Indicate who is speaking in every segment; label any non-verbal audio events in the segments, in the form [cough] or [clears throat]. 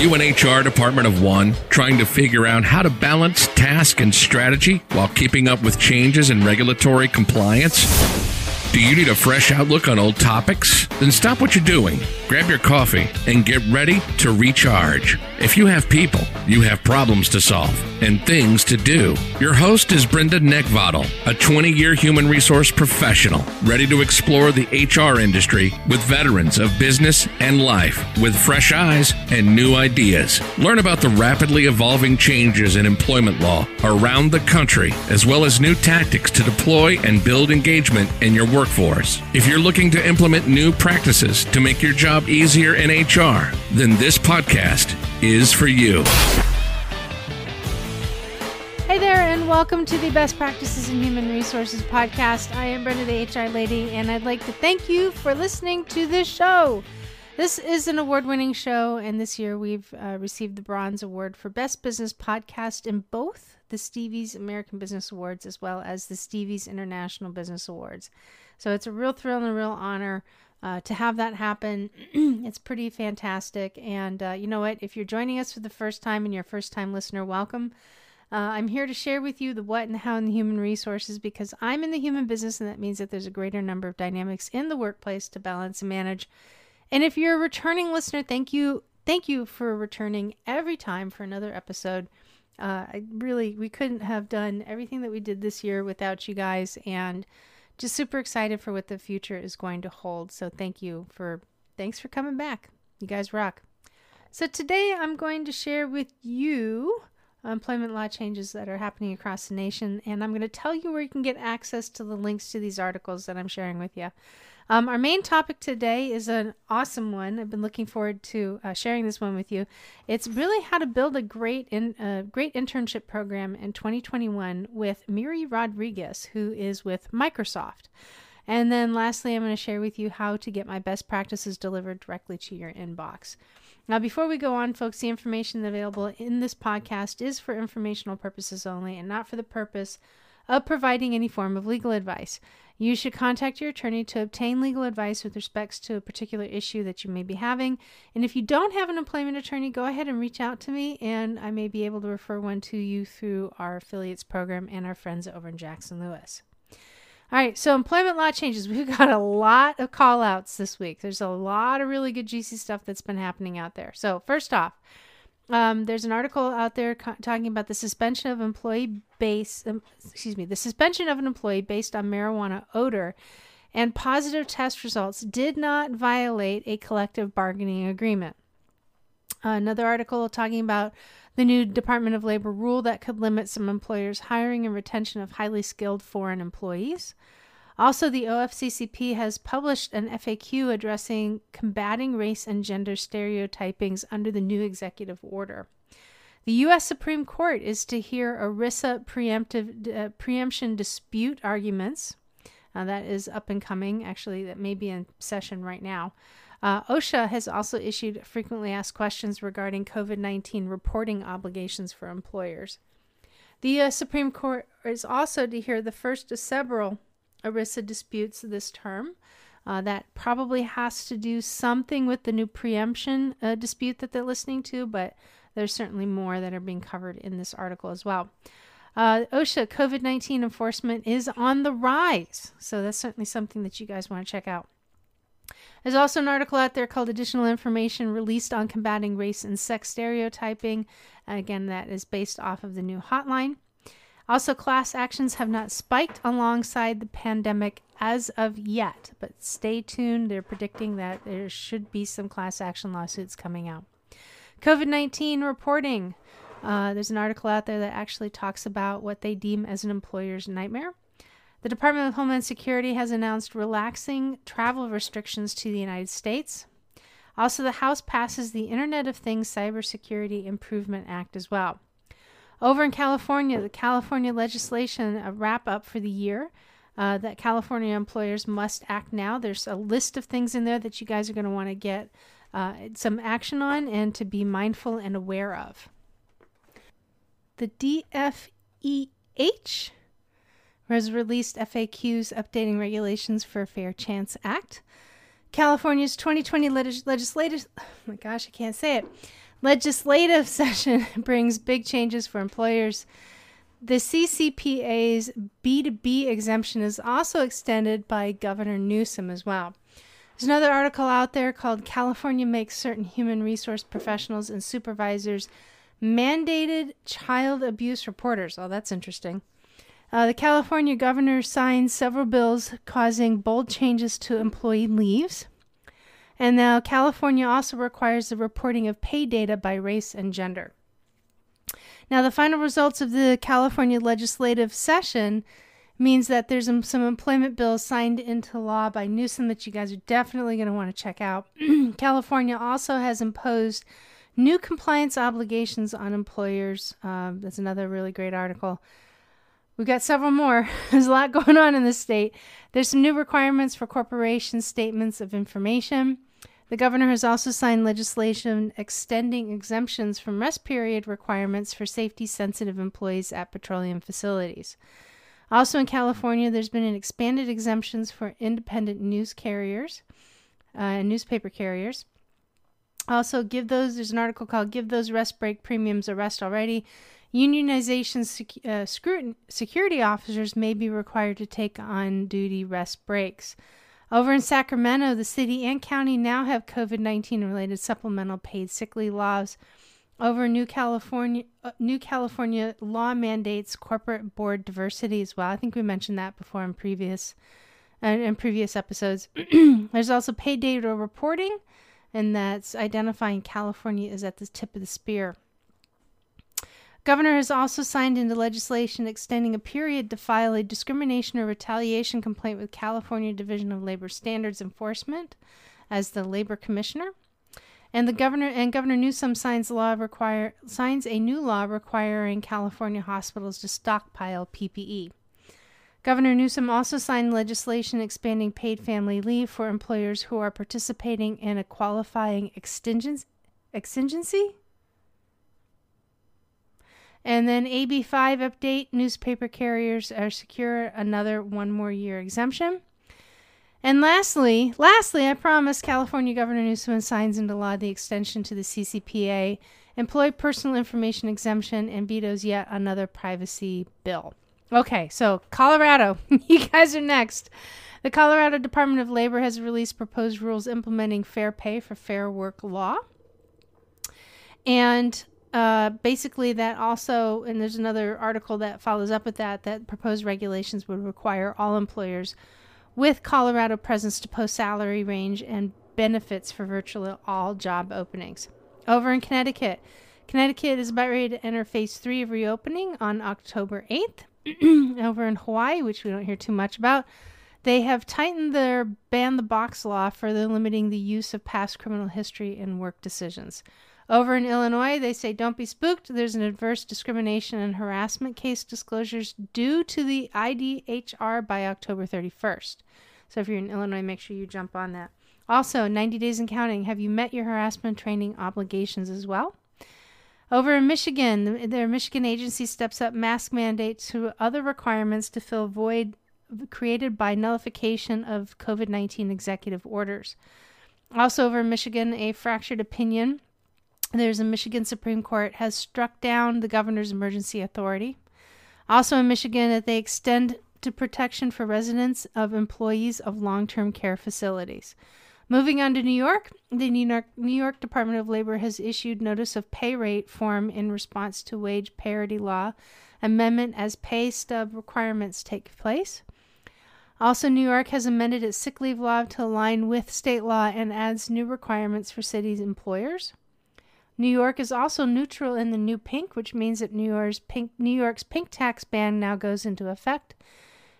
Speaker 1: You an HR department of one trying to figure out how to balance task and strategy while keeping up with changes in regulatory compliance? Do you need a fresh outlook on old topics? Then stop what you're doing, grab your coffee, and get ready to recharge. If you have people, you have problems to solve and things to do. Your host is Brenda Neckvatal, a 20 year human resource professional, ready to explore the HR industry with veterans of business and life with fresh eyes and new ideas. Learn about the rapidly evolving changes in employment law around the country, as well as new tactics to deploy and build engagement in your workforce. If you're looking to implement new practices to make your job easier in HR, then this podcast is for you.
Speaker 2: Hey there, and welcome to the Best Practices in Human Resources podcast. I am Brenda, the HR lady, and I'd like to thank you for listening to this show. This is an award winning show, and this year we've uh, received the Bronze Award for Best Business Podcast in both the Stevie's American Business Awards as well as the Stevie's International Business Awards. So it's a real thrill and a real honor uh, to have that happen. [clears throat] it's pretty fantastic. And uh, you know what? If you're joining us for the first time and you're a first time listener, welcome. Uh, I'm here to share with you the what and how in the human resources because I'm in the human business, and that means that there's a greater number of dynamics in the workplace to balance and manage. And if you're a returning listener, thank you. Thank you for returning every time for another episode. Uh, I really, we couldn't have done everything that we did this year without you guys. And just super excited for what the future is going to hold. So thank you for thanks for coming back. You guys rock. So today I'm going to share with you employment law changes that are happening across the nation, and I'm going to tell you where you can get access to the links to these articles that I'm sharing with you. Um, our main topic today is an awesome one. I've been looking forward to uh, sharing this one with you. It's really how to build a great in, uh, great internship program in 2021 with Miri Rodriguez, who is with Microsoft. And then lastly, I'm going to share with you how to get my best practices delivered directly to your inbox. Now, before we go on, folks, the information available in this podcast is for informational purposes only and not for the purpose of providing any form of legal advice. You should contact your attorney to obtain legal advice with respects to a particular issue that you may be having. And if you don't have an employment attorney, go ahead and reach out to me, and I may be able to refer one to you through our affiliates program and our friends over in Jackson Lewis. All right, so employment law changes. [laughs] We've got a lot of call outs this week. There's a lot of really good, juicy stuff that's been happening out there. So, first off, um, there's an article out there co- talking about the suspension of employee base, um, excuse me, the suspension of an employee based on marijuana odor and positive test results did not violate a collective bargaining agreement. Uh, another article talking about the new Department of Labor rule that could limit some employers' hiring and retention of highly skilled foreign employees. Also, the OFCCP has published an FAQ addressing combating race and gender stereotypings under the new executive order. The U.S. Supreme Court is to hear ERISA preemptive, uh, preemption dispute arguments. Uh, that is up and coming. Actually, that may be in session right now. Uh, OSHA has also issued frequently asked questions regarding COVID 19 reporting obligations for employers. The U.S. Supreme Court is also to hear the first of several ERISA disputes this term. Uh, that probably has to do something with the new preemption uh, dispute that they're listening to, but there's certainly more that are being covered in this article as well. Uh, OSHA COVID 19 enforcement is on the rise, so that's certainly something that you guys want to check out. There's also an article out there called Additional Information Released on Combating Race and Sex Stereotyping. Again, that is based off of the new hotline. Also, class actions have not spiked alongside the pandemic as of yet, but stay tuned. They're predicting that there should be some class action lawsuits coming out. COVID 19 reporting. Uh, there's an article out there that actually talks about what they deem as an employer's nightmare. The Department of Homeland Security has announced relaxing travel restrictions to the United States. Also, the House passes the Internet of Things Cybersecurity Improvement Act as well. Over in California, the California legislation, a wrap up for the year uh, that California employers must act now. There's a list of things in there that you guys are going to want to get uh, some action on and to be mindful and aware of. The DFEH has released FAQs updating regulations for Fair Chance Act. California's 2020 legis- legislative, oh my gosh, I can't say it legislative [laughs] session brings big changes for employers. The CCPA's B2B exemption is also extended by Governor Newsom as well. There's another article out there called California Makes Certain Human Resource Professionals and Supervisors Mandated Child Abuse Reporters. Oh, that's interesting. Uh, the California governor signed several bills causing bold changes to employee leaves. And now California also requires the reporting of pay data by race and gender. Now, the final results of the California legislative session means that there's some employment bills signed into law by Newsom that you guys are definitely going to want to check out. [clears throat] California also has imposed new compliance obligations on employers. Um, that's another really great article. We've got several more. [laughs] There's a lot going on in the state. There's some new requirements for corporation statements of information. The governor has also signed legislation extending exemptions from rest period requirements for safety sensitive employees at petroleum facilities. Also in California, there's been an expanded exemptions for independent news carriers, uh, newspaper carriers. Also, give those, there's an article called Give Those Rest Break Premiums a Rest Already. Unionization sec- uh, scrutin- security officers may be required to take on duty rest breaks. Over in Sacramento, the city and county now have COVID 19 related supplemental paid sick leave laws over New California, uh, New California law mandates corporate board diversity as well. I think we mentioned that before in previous uh, in previous episodes. [clears throat] There's also paid data reporting, and that's identifying California is at the tip of the spear. Governor has also signed into legislation extending a period to file a discrimination or retaliation complaint with California Division of Labor Standards Enforcement as the labor commissioner. And the governor and Governor Newsom signs law require signs a new law requiring California hospitals to stockpile PPE. Governor Newsom also signed legislation expanding paid family leave for employers who are participating in a qualifying exigency. And then AB5 update newspaper carriers are secure another one more year exemption. And lastly, lastly, I promise California Governor Newsom signs into law the extension to the CCPA, employee personal information exemption, and vetoes yet another privacy bill. Okay, so Colorado, [laughs] you guys are next. The Colorado Department of Labor has released proposed rules implementing fair pay for fair work law. And uh, basically, that also, and there's another article that follows up with that, that proposed regulations would require all employers with Colorado presence to post salary range and benefits for virtually all job openings. Over in Connecticut, Connecticut is about ready to enter phase three of reopening on October 8th. [clears throat] Over in Hawaii, which we don't hear too much about, they have tightened their ban the box law further limiting the use of past criminal history in work decisions. Over in Illinois, they say don't be spooked. There's an adverse discrimination and harassment case disclosures due to the IDHR by October 31st. So if you're in Illinois, make sure you jump on that. Also, 90 days and counting. Have you met your harassment training obligations as well? Over in Michigan, their Michigan agency steps up mask mandates to other requirements to fill void created by nullification of COVID 19 executive orders. Also, over in Michigan, a fractured opinion there's a Michigan Supreme Court has struck down the governor's emergency authority. Also in Michigan, that they extend to protection for residents of employees of long-term care facilities. Moving on to New York, the New York, New York Department of Labor has issued notice of pay rate form in response to wage parity law amendment as pay stub requirements take place. Also, New York has amended its sick leave law to align with state law and adds new requirements for cities' employers. New York is also neutral in the new pink, which means that New York's pink, New York's pink tax ban now goes into effect.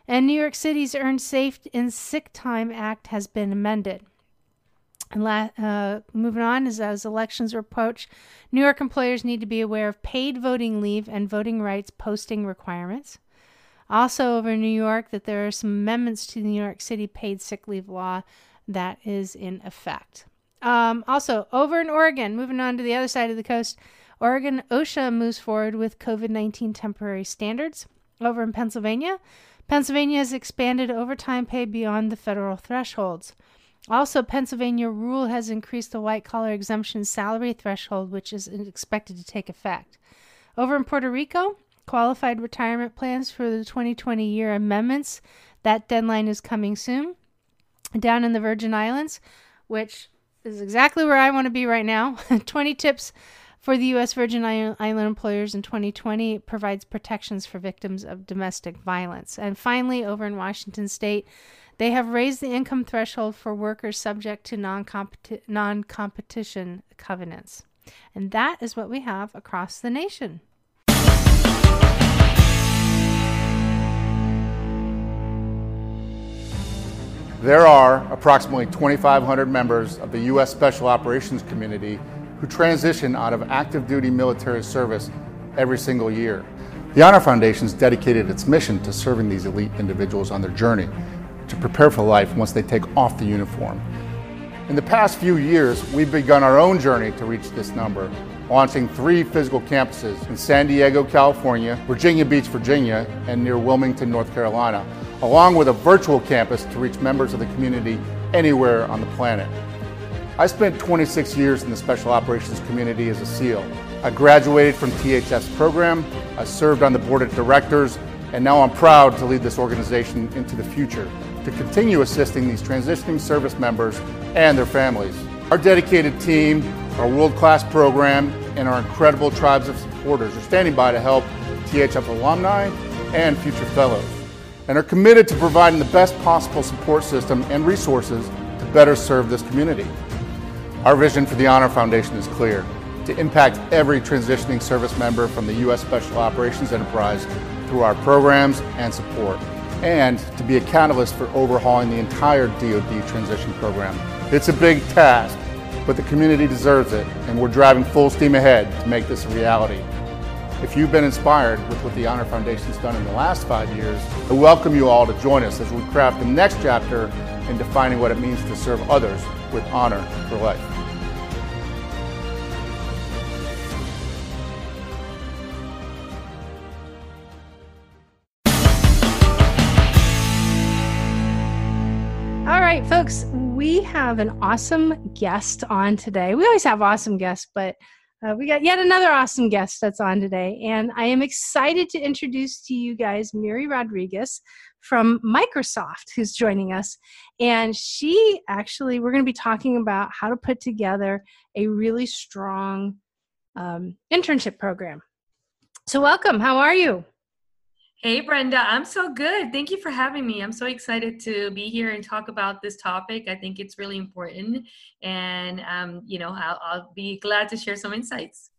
Speaker 2: And New York City's Earned Safe and Sick Time Act has been amended. And la- uh, moving on, as, as elections approach, New York employers need to be aware of paid voting leave and voting rights posting requirements. Also, over New York, that there are some amendments to the New York City paid sick leave law that is in effect. Um, also, over in Oregon, moving on to the other side of the coast, Oregon OSHA moves forward with COVID 19 temporary standards. Over in Pennsylvania, Pennsylvania has expanded overtime pay beyond the federal thresholds. Also, Pennsylvania rule has increased the white collar exemption salary threshold, which is expected to take effect. Over in Puerto Rico, qualified retirement plans for the 2020 year amendments, that deadline is coming soon. Down in the Virgin Islands, which is exactly where I want to be right now, [laughs] 20 tips for the U.S. Virgin Island employers in 2020 provides protections for victims of domestic violence. And finally, over in Washington state, they have raised the income threshold for workers subject to non competition covenants. And that is what we have across the nation.
Speaker 3: There are approximately 2,500 members of the U.S. Special Operations Community who transition out of active duty military service every single year. The Honor Foundation has dedicated its mission to serving these elite individuals on their journey to prepare for life once they take off the uniform. In the past few years, we've begun our own journey to reach this number, launching three physical campuses in San Diego, California, Virginia Beach, Virginia, and near Wilmington, North Carolina, along with a virtual campus to reach members of the community anywhere on the planet. I spent 26 years in the Special Operations community as a SEAL. I graduated from THF program, I served on the board of directors, and now I'm proud to lead this organization into the future to continue assisting these transitioning service members and their families. Our dedicated team, our world-class program, and our incredible tribes of supporters are standing by to help THF alumni and future fellows, and are committed to providing the best possible support system and resources to better serve this community. Our vision for the Honor Foundation is clear to impact every transitioning service member from the U.S. Special Operations Enterprise through our programs and support, and to be a catalyst for overhauling the entire DoD transition program. It's a big task, but the community deserves it, and we're driving full steam ahead to make this a reality. If you've been inspired with what the Honor Foundation's done in the last five years, I welcome you all to join us as we craft the next chapter in defining what it means to serve others with honor for life.
Speaker 2: All right, folks, we have an awesome guest on today. We always have awesome guests, but uh, we got yet another awesome guest that's on today. And I am excited to introduce to you guys Miri Rodriguez from Microsoft, who's joining us. And she actually, we're going to be talking about how to put together a really strong um, internship program. So, welcome. How are you?
Speaker 4: Hey, Brenda, I'm so good. Thank you for having me. I'm so excited to be here and talk about this topic. I think it's really important, and um, you know, I'll, I'll be glad to share some insights.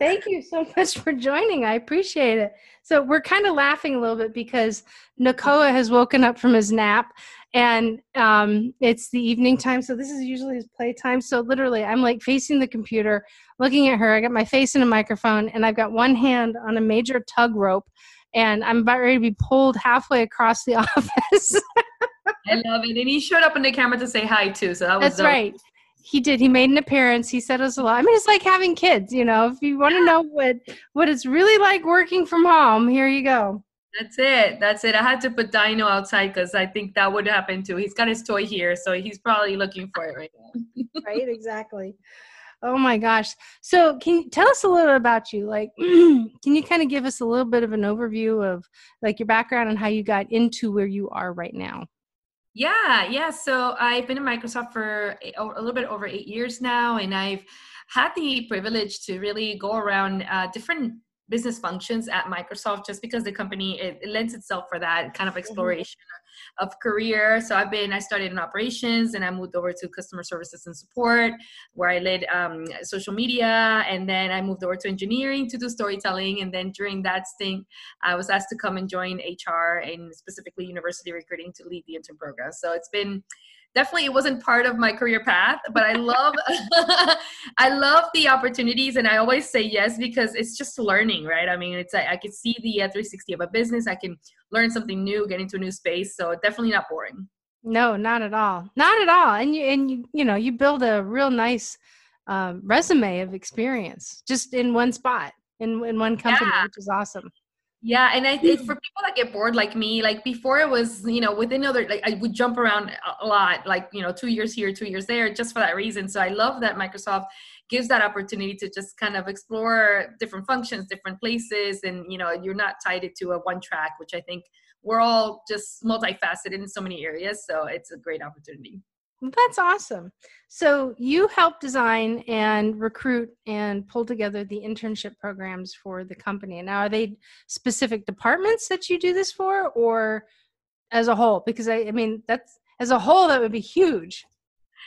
Speaker 2: Thank you so [laughs] much for joining. I appreciate it. So we're kind of laughing a little bit because Nakoa has woken up from his nap and um, it's the evening time. So this is usually his playtime. So literally, I'm like facing the computer, looking at her. I got my face in a microphone and I've got one hand on a major tug rope and I'm about ready to be pulled halfway across the [laughs] office.
Speaker 4: I love it. And he showed up on the camera to say hi too. So that was
Speaker 2: That's dope. right. He did. He made an appearance. He said us a lot. I mean, it's like having kids, you know. If you want to know what what it's really like working from home, here you go.
Speaker 4: That's it. That's it. I had to put Dino outside because I think that would happen too. He's got his toy here, so he's probably looking for it right
Speaker 2: now. right, exactly. Oh my gosh. So, can you tell us a little bit about you? Like, [clears throat] can you kind of give us a little bit of an overview of like your background and how you got into where you are right now?
Speaker 4: Yeah, yeah. So, I've been in Microsoft for a, a little bit over eight years now, and I've had the privilege to really go around uh, different business functions at Microsoft just because the company it, it lends itself for that kind of mm-hmm. exploration mm-hmm. Of career. So I've been I started in operations and I moved over to customer services and support where I led um, social media and then I moved over to engineering to do storytelling and then during that stint I was asked to come and join HR and specifically university recruiting to lead the intern program. So it's been definitely it wasn't part of my career path but i love [laughs] i love the opportunities and i always say yes because it's just learning right? I mean it's i, I can see the uh, 360 of a business i can learn something new get into a new space so definitely not boring.
Speaker 2: No not at all not at all and you and you you know you build a real nice um, resume of experience just in one spot in in one company yeah. which is awesome
Speaker 4: Yeah, and I think for people that get bored like me, like before it was, you know, within other, like I would jump around a lot, like you know, two years here, two years there, just for that reason. So I love that Microsoft gives that opportunity to just kind of explore different functions, different places, and you know, you're not tied it to a one track, which I think we're all just multifaceted in so many areas. So it's a great opportunity.
Speaker 2: That's awesome. So you help design and recruit and pull together the internship programs for the company. Now, are they specific departments that you do this for, or as a whole? Because I, I mean, that's as a whole, that would be huge.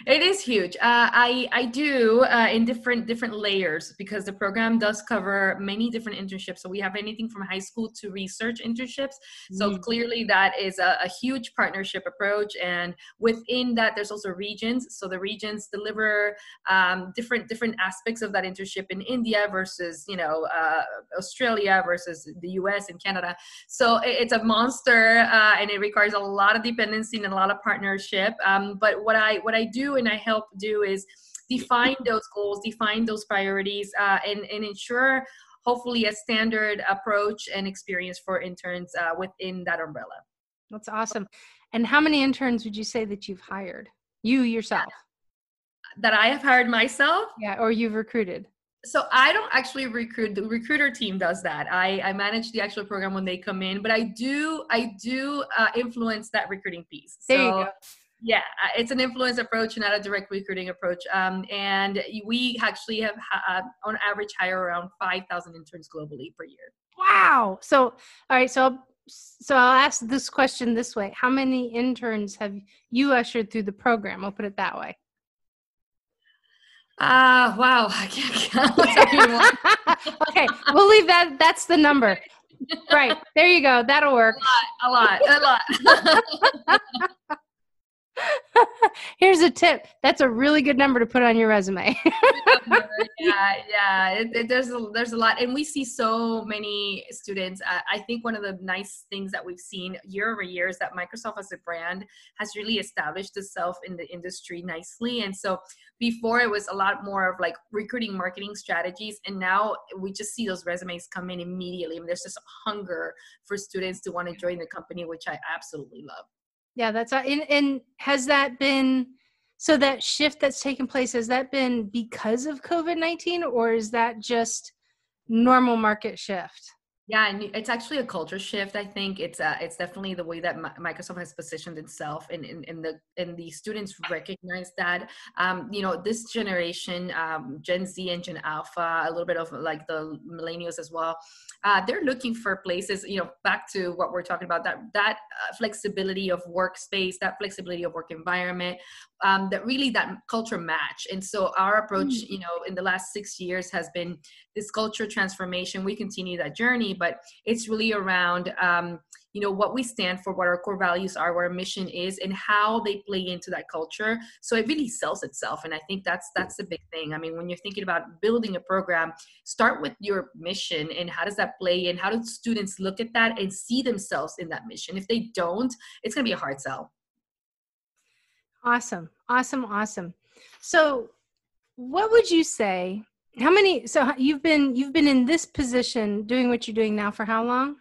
Speaker 4: It is huge. Uh, I I do uh, in different different layers because the program does cover many different internships. So we have anything from high school to research internships. So mm. clearly that is a, a, huge partnership approach, and within that there's also regions. So the regions deliver um, different different aspects of that internship in India versus you know uh, Australia versus the U.S. and Canada. So it's a monster, uh, and it requires a lot of dependency and a lot of partnership. Um, but what I what I do and I help do is define those goals, define those priorities, uh, and, and ensure hopefully a standard approach and experience for interns uh, within that umbrella.
Speaker 2: That's awesome. And how many interns would you say that you've hired? You yourself?
Speaker 4: That I have hired myself?
Speaker 2: Yeah, or you've recruited?
Speaker 4: so i don't actually recruit the recruiter team does that i i manage the actual program when they come in but i do i do uh, influence that recruiting piece
Speaker 2: there so you go
Speaker 4: yeah, uh, it's an influence approach, not a direct recruiting approach. Um, and we actually have, uh, on average, hire around 5,000 interns globally per year.
Speaker 2: Wow. So, all right. So, so I'll ask this question this way: How many interns have you ushered through the program? I'll put it that way.
Speaker 4: Ah, uh, wow. [laughs] I can't
Speaker 2: count. [laughs] okay, we'll leave that. That's the number. Right there, you go. That'll work.
Speaker 4: A lot. A lot. A lot. [laughs] [laughs]
Speaker 2: Here's a tip. That's a really good number to put on your resume. [laughs]
Speaker 4: yeah, yeah. It, it, there's a, there's a lot, and we see so many students. I, I think one of the nice things that we've seen year over year is that Microsoft as a brand has really established itself in the industry nicely. And so before it was a lot more of like recruiting marketing strategies, and now we just see those resumes come in immediately. I mean, there's just a hunger for students to want to join the company, which I absolutely love.
Speaker 2: Yeah, that's and, and has that been so that shift that's taken place has that been because of COVID-19 or is that just normal market shift?
Speaker 4: Yeah, and it's actually a culture shift. I think it's uh, it's definitely the way that Microsoft has positioned itself, and in, the and the students recognize that. Um, you know, this generation, um, Gen Z and Gen Alpha, a little bit of like the millennials as well. Uh, they're looking for places. You know, back to what we're talking about that that uh, flexibility of workspace, that flexibility of work environment, um, that really that culture match. And so our approach, mm. you know, in the last six years has been this culture transformation. We continue that journey but it's really around um, you know what we stand for what our core values are what our mission is and how they play into that culture so it really sells itself and i think that's that's the big thing i mean when you're thinking about building a program start with your mission and how does that play in how do students look at that and see themselves in that mission if they don't it's going to be a hard sell
Speaker 2: awesome. Awesome awesome. So what would you say how many so you've been you've been in this position doing what you're doing now for how long?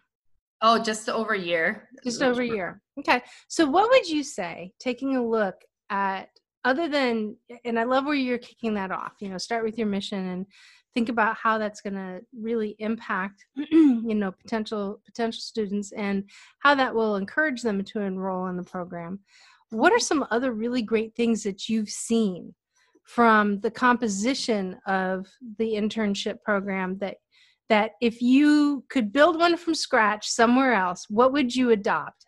Speaker 4: Oh just over a year.
Speaker 2: Just over a year. Okay. So what would you say taking a look at other than and i love where you're kicking that off you know start with your mission and think about how that's going to really impact [clears throat] you know potential potential students and how that will encourage them to enroll in the program what are some other really great things that you've seen from the composition of the internship program that that if you could build one from scratch somewhere else what would you adopt?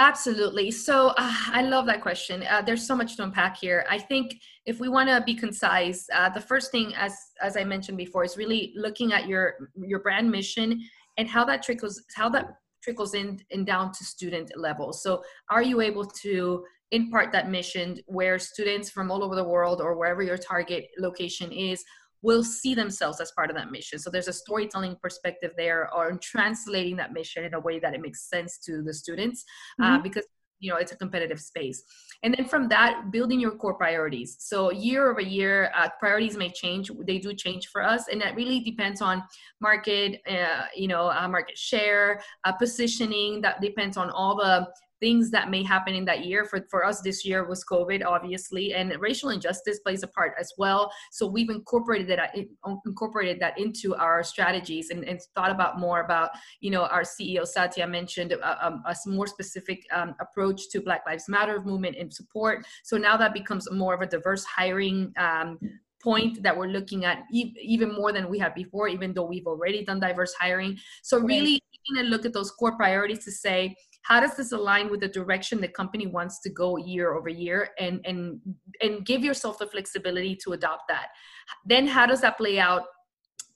Speaker 4: Absolutely. So uh, i love that question. Uh, there's so much to unpack here. I think if we want to be concise uh, the first thing as as i mentioned before is really looking at your your brand mission and how that trickles how that trickles in and down to student level so are you able to impart that mission where students from all over the world or wherever your target location is will see themselves as part of that mission. So there's a storytelling perspective there on translating that mission in a way that it makes sense to the students uh, mm-hmm. uh, because you know it's a competitive space. And then from that building your core priorities. So year over year uh, priorities may change they do change for us and that really depends on market uh, you know uh, market share uh, positioning that depends on all the things that may happen in that year. For, for us this year was COVID, obviously, and racial injustice plays a part as well. So we've incorporated that incorporated that into our strategies and, and thought about more about, you know, our CEO Satya mentioned a, uh, um, a more specific um, approach to Black Lives Matter movement and support. So now that becomes more of a diverse hiring um, point that we're looking at even more than we had before even though we've already done diverse hiring so really taking a look at those core priorities to say how does this align with the direction the company wants to go year over year? And and and give yourself the flexibility to adopt that. Then how does that play out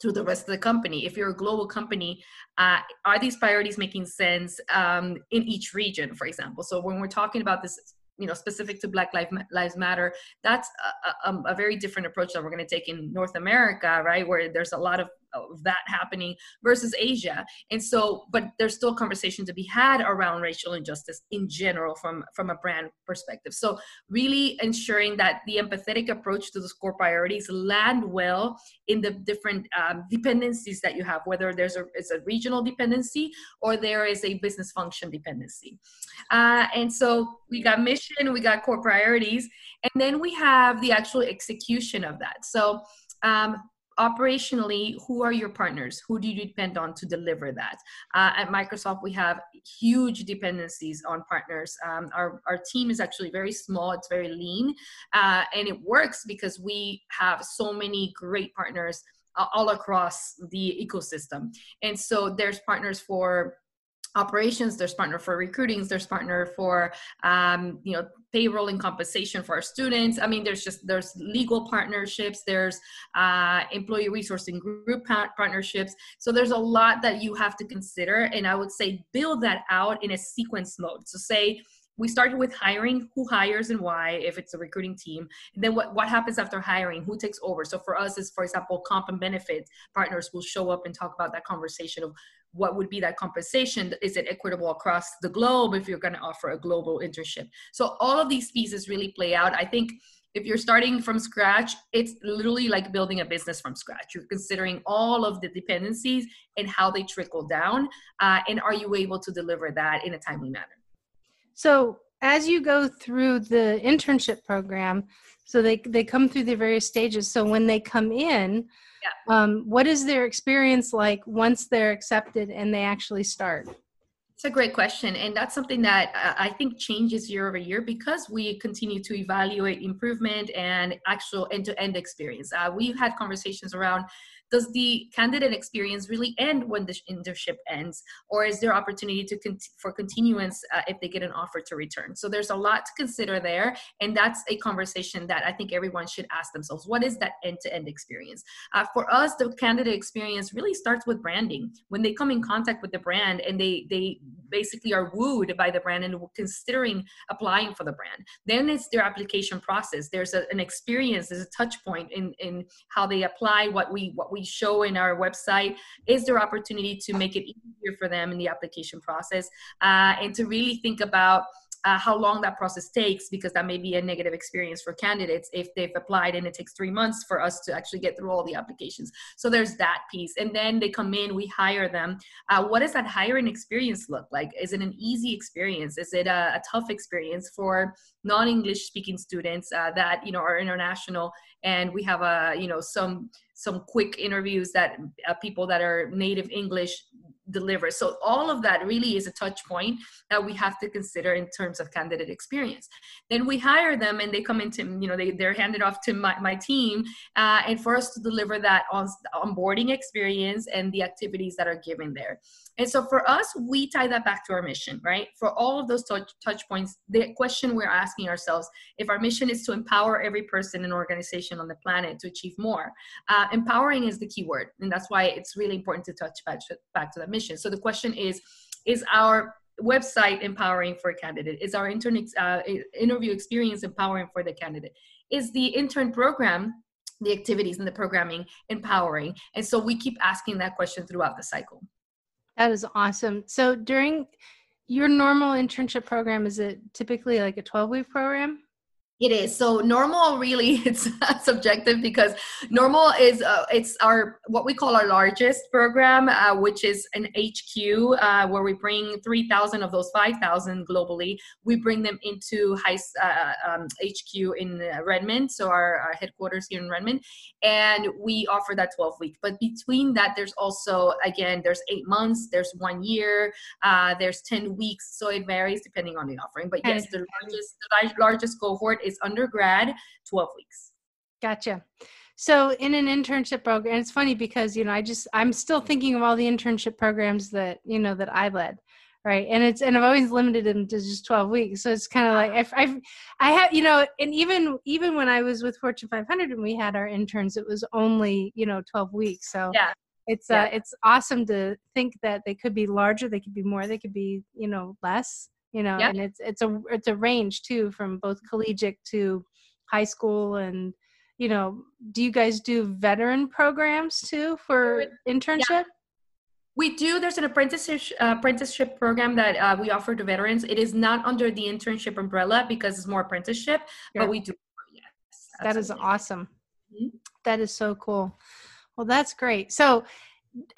Speaker 4: to the rest of the company? If you're a global company uh, are these priorities making sense um, in each region for example? So when we're talking about this you know specific to black lives matter that's a, a, a very different approach that we're going to take in north america right? Where there's a lot of of that happening versus Asia. And so, but there's still conversation to be had around racial injustice in general from, from a brand perspective. So really ensuring that the empathetic approach to those core priorities land well in the different um, dependencies that you have, whether there's a, it's a regional dependency or there is a business function dependency. Uh, and so we got mission, we got core priorities, and then we have the actual execution of that. So um, operationally who are your partners? Who do you depend on to deliver that? Uh, at microsoft we have huge dependencies on partners. Um, our, our team is actually very small it's very lean uh, and it works because we have so many great partners all across the ecosystem. And so there's partners for operations there's partner for recruiting there's partner for um, you know payroll and compensation for our students. I mean there's just there's legal partnerships there's uh, employee resource and group partnerships. So there's a lot that you have to consider and i would say build that out in a sequence mode. So say we started with hiring who hires and why if it's a recruiting team and then what, what happens after hiring who takes over. So for us is for example comp and benefits partners will show up and talk about that conversation of what would be that compensation? Is it equitable across the globe if you're going to offer a global internship? So all of these pieces really play out. I think if you're starting from scratch it's literally like building a business from scratch. You're considering all of the dependencies and how they trickle down uh, and are you able to deliver that in a timely manner?
Speaker 2: So as you go through the internship program, so they they come through the various stages. So when they come in, yeah. um, what is their experience like once they're accepted and they actually start?
Speaker 4: It's a great question. And that's something that uh, I think changes year over year because we continue to evaluate improvement and actual end to end experience. Uh, we've had conversations around does the candidate experience really end when the internship ends? Or is there opportunity to for continuance uh, if they get an offer to return? So there's a lot to consider there and that's a conversation that i think everyone should ask themselves. What is that end-to-end experience? Uh, for us the candidate experience really starts with branding. When they come in contact with the brand and they they basically are wooed by the brand and considering applying for the brand then it's their application process. There's a, an experience there's a touch point in in how they apply what we what we show in our website is there opportunity to make it easier for them in the application process uh, and to really think about uh, how long that process takes because that may be a negative experience for candidates if they've applied and it takes three months for us to actually get through all the applications. So there's that piece. And then they come in we hire them. Uh, what does that hiring experience look like? Is it an easy experience? Is it a, a tough experience for non-english speaking students uh, that you know are international? And we have a you know some some quick interviews that uh, people that are native english deliver. So all of that really is a touch point that we have to consider in terms of candidate experience. Then we hire them and they come into, you know, they, they're handed off to my, my team uh, and for us to deliver that on onboarding experience and the activities that are given there. And so for us, we tie that back to our mission, right? For all of those touch, touch points, the question we're asking ourselves, if our mission is to empower every person and organization on the planet to achieve more, uh, empowering is the key word. And that's why it's really important to touch back, back to that mission. So the question is, is our website empowering for a candidate? Is our uh, interview experience empowering for the candidate? Is the intern program the activities and the programming empowering and so we keep asking that question throughout the cycle
Speaker 2: that is awesome. So during your normal internship program is it typically like a 12 week program?
Speaker 4: It is so normal. Really, [laughs] it's subjective because normal is uh, it's our what we call our largest program, uh, which is an HQ uh, where we bring three thousand of those five thousand globally. We bring them into high uh, um, HQ in Redmond, so our, our, headquarters here in Redmond, and we offer that twelve week. But between that, there's also again there's eight months, there's one year, uh, there's ten weeks, so it varies depending on the offering. But yes, the largest the largest cohort is undergrad, 12 weeks.
Speaker 2: Gotcha. So in an internship program, it's funny because, you know, I just, I'm still thinking of all the internship programs that, you know, that I led. Right. And it's, and I've always limited them to just 12 weeks. So it's kind of like, I've, I've, I have, you know, and even, even when I was with Fortune 500 and we had our interns, it was only, you know, 12 weeks. So
Speaker 4: yeah
Speaker 2: it's uh, yeah. uh it's awesome to think that they could be larger they could be more they could be you know less you know and it's it's a it's a range too from both collegiate to high school and you know do you guys do veteran programs too for internship yeah.
Speaker 4: We do. There's an apprenticeship uh, apprenticeship program that uh, we offer to veterans. It is not under the internship umbrella because it's more apprenticeship, but we do. Yes,
Speaker 2: that is awesome. Mm-hmm. That is so cool. Well, that's great. So,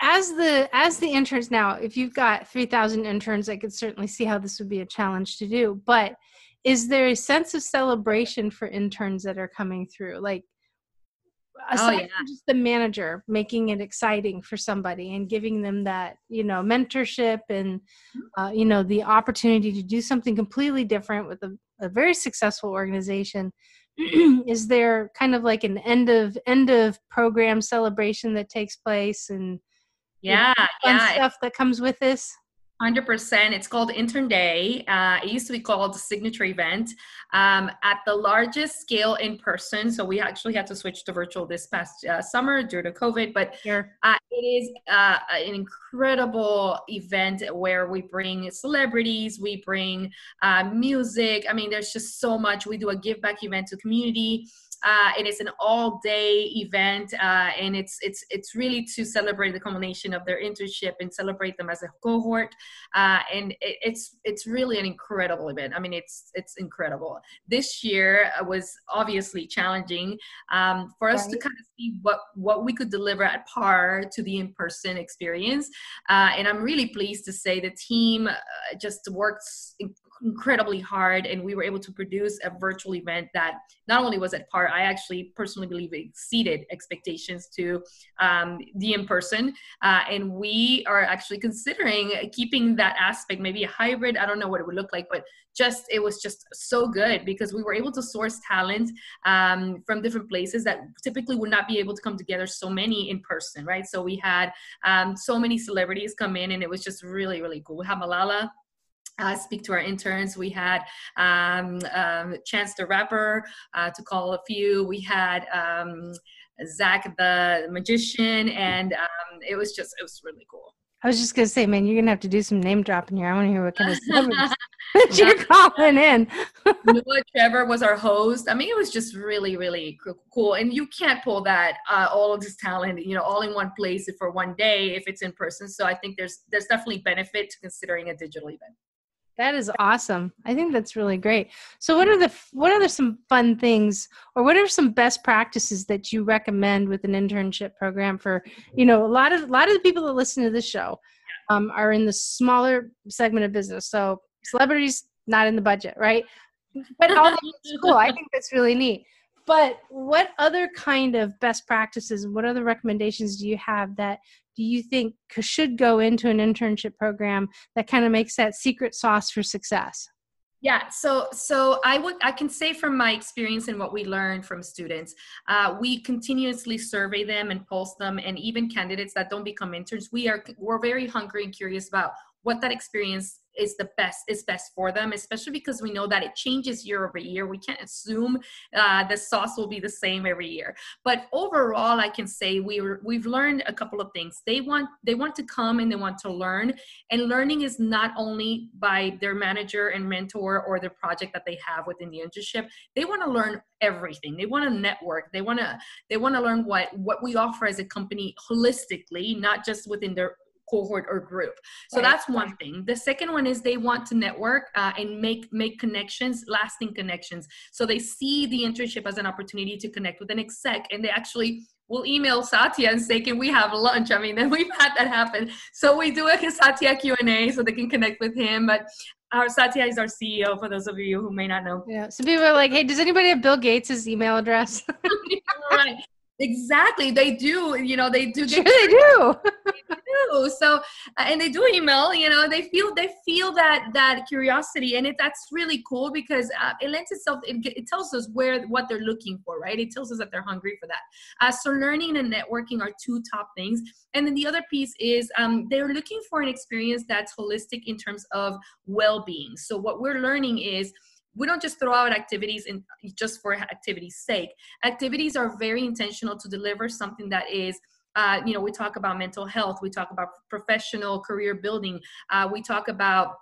Speaker 2: as the as the interns now if you've got 3000 interns i could certainly see how this would be a challenge to do but is there a sense of celebration for interns that are coming through like oh, aside oh, yeah. from just the manager making it exciting for somebody and giving them that you know mentorship and uh, you know the opportunity to do something completely different with a, a very successful organization [clears throat] is there kind of like an end of end of program celebration that takes place and
Speaker 4: yeah,
Speaker 2: yeah. stuff that comes with this
Speaker 4: 100% it's called intern day. Uh, it used to be called the signature event um, at the largest scale in person. So we actually had to switch to virtual this past uh, summer due to covid but
Speaker 2: sure.
Speaker 4: uh, it is uh, an incredible event where we bring celebrities we bring uh, music. I mean there's just so much. We do a give back event to community uh, and it's an all day event uh, and it's it's it's really to celebrate the culmination of their internship and celebrate them as a cohort. Uh, and it, it's it's really an incredible event. I mean it's it's incredible. This year was obviously challenging um, for us right. to kind of see what what we could deliver at par to the in-person experience. Uh, and i'm really pleased to say the team uh, just works incredibly hard and we were able to produce a virtual event that not only was at par i actually personally believe exceeded expectations to um, the in-person uh, and we are actually considering keeping that aspect maybe a hybrid i don't know what it would look like but just it was just so good because we were able to source talent um, from different places that typically would not be able to come together so many in person right? So we had um, so many celebrities come in and it was just really really cool. We had malala uh, speak to our interns. We had um, um, Chance the Rapper uh, to call a few. We had um, Zach the Magician, and um, it was just it was really cool.
Speaker 2: I was just gonna say, man, you're gonna have to do some name dropping here. I want to hear what kind of [laughs] celebrities you're calling in. [laughs]
Speaker 4: Noah Trevor was our host. I mean, it was just really, really cool. And you can't pull that uh, all of this talent, you know, all in one place for one day if it's in person. So I think there's there's definitely benefit to considering a digital event.
Speaker 2: That is awesome. I think that's really great. So what are the what are some fun things or what are some best practices that you recommend with an internship program for, you know, a lot of a lot of the people that listen to this show um, are in the smaller segment of business. So celebrities not in the budget, right? But all [laughs] cool. I think that's really neat. But what other kind of best practices, what other recommendations do you have that do you think should go into an internship program that kind of makes that secret sauce for success?
Speaker 4: Yeah, so so I would I can say from my experience and what we learned from students, uh, we continuously survey them and pulse them, and even candidates that don't become interns, we are we're very hungry and curious about what that experience is the best is best for them especially because we know that it changes year over year. We can't assume uh, the sauce will be the same every year. But overall i can say we were, we've learned a couple of things. They want they want to come and they want to learn and learning is not only by their manager and mentor or the project that they have within the internship. They want to learn everything. They want to network. They want to they want to learn what what we offer as a company holistically not just within their cohort or group so right. that's one thing the second one is they want to network uh, and make make connections lasting connections so they see the internship as an opportunity to connect with an exec and they actually will email Satya and say, "Can we have lunch?" I mean, then [laughs] we've had that happen. So we do a Satya Q and A so they can connect with him. But our Satya is our CEO. For those of you who may not know.
Speaker 2: Yeah. So people are like, "Hey, does anybody have Bill Gates' email address?" [laughs] [laughs]
Speaker 4: right. Exactly, they do. You know, they do.
Speaker 2: Sure, they do. [laughs]
Speaker 4: they do. So, uh, and they do email. You know, they feel they feel that that curiosity, and it that's really cool because uh, it lends itself. It, it, tells us where what they're looking for, right? It tells us that they're hungry for that. Uh, so, learning and networking are two top things, and then the other piece is um, they're looking for an experience that's holistic in terms of well-being. So, what we're learning is we don't just throw out activities in just for activity's sake activities are very intentional to deliver something that is uh, you know we talk about mental health we talk about professional career building uh, we talk about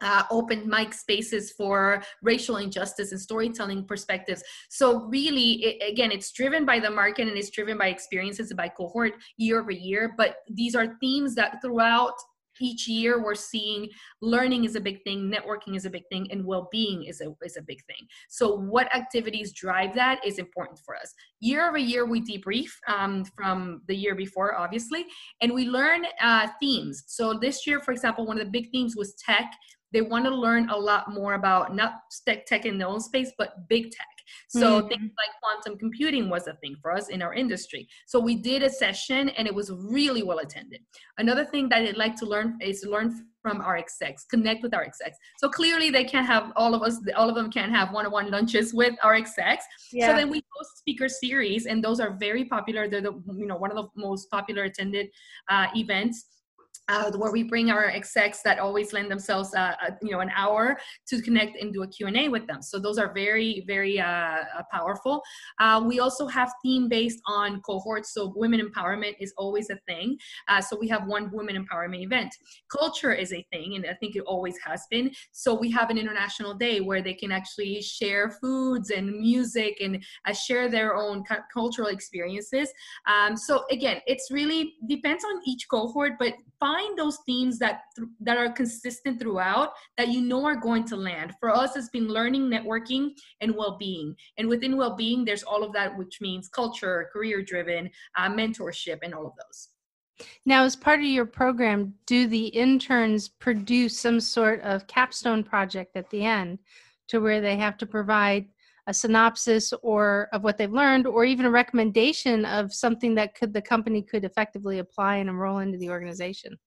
Speaker 4: uh, open mic spaces for racial injustice and storytelling perspectives. So really, it, again, it's driven by the market and it's driven by experiences by cohort year over year. But these are themes that throughout each year we're seeing learning is a big thing networking is a big thing and well-being is a, is a big thing. So what activities drive that is important for us. Year over year we debrief um, from the year before obviously and we learn uh, themes. So this year for example one of the big themes was tech. They want to learn a lot more about not tech, tech in their own space but big tech so mm-hmm. things like quantum computing was a thing for us in our industry. So we did a session and it was really well attended. Another thing that I'd like to learn is learn from our execs, connect with our execs. So clearly they can't have all of us, all of them can't have one-on-one lunches with our execs. Yeah. So then we host speaker series and those are very popular. They're the, you know, one of the most popular attended uh, events uh, where we bring our execs that always lend themselves, uh, uh, you know, an hour to connect and do a Q&A with them. So those are very, very uh, uh powerful. Uh, we also have theme based on cohorts. So women empowerment is always a thing. so we have one women empowerment event. Culture is a thing, and I think it always has been. So we have an international day where they can actually share foods and music and share their own cultural experiences. Um, so again, it's really depends on each cohort, but find those themes that that are consistent throughout that you know are going to land. For us it's been learning networking and well-being. And within well-being there's all of that which means culture career driven uh, mentorship and all of those.
Speaker 2: Now as part of your program do the interns produce some sort of capstone project at the end to where they have to provide a synopsis or of what they've learned or even a recommendation of something that could the company could effectively apply and enroll into the organization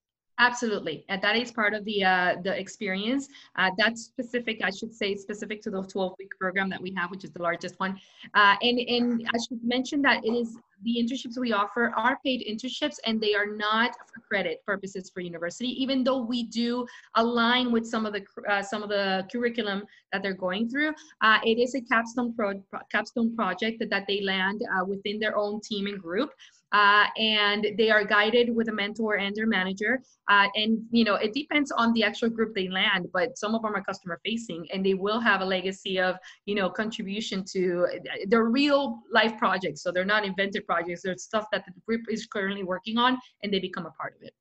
Speaker 4: Absolutely, and that is part of the uh, the experience. Uh, that's specific, I should say, specific to the 12 week program that we have, which is the largest one. Uh, and and I should mention that it is the internships we offer are paid internships, and they are not for credit purposes for university. Even though we do align with some of the uh, some of the curriculum that they're going through, uh, it is a capstone pro, capstone project that, that they land uh, within their own team and group uh, and they are guided with a mentor and their manager. Uh, and you know, it depends on the actual group they land, but some of them are customer facing, and they will have a legacy of you know contribution to their real life projects. So they're not invented projects; they're stuff that the group is currently working on, and they become a part of it.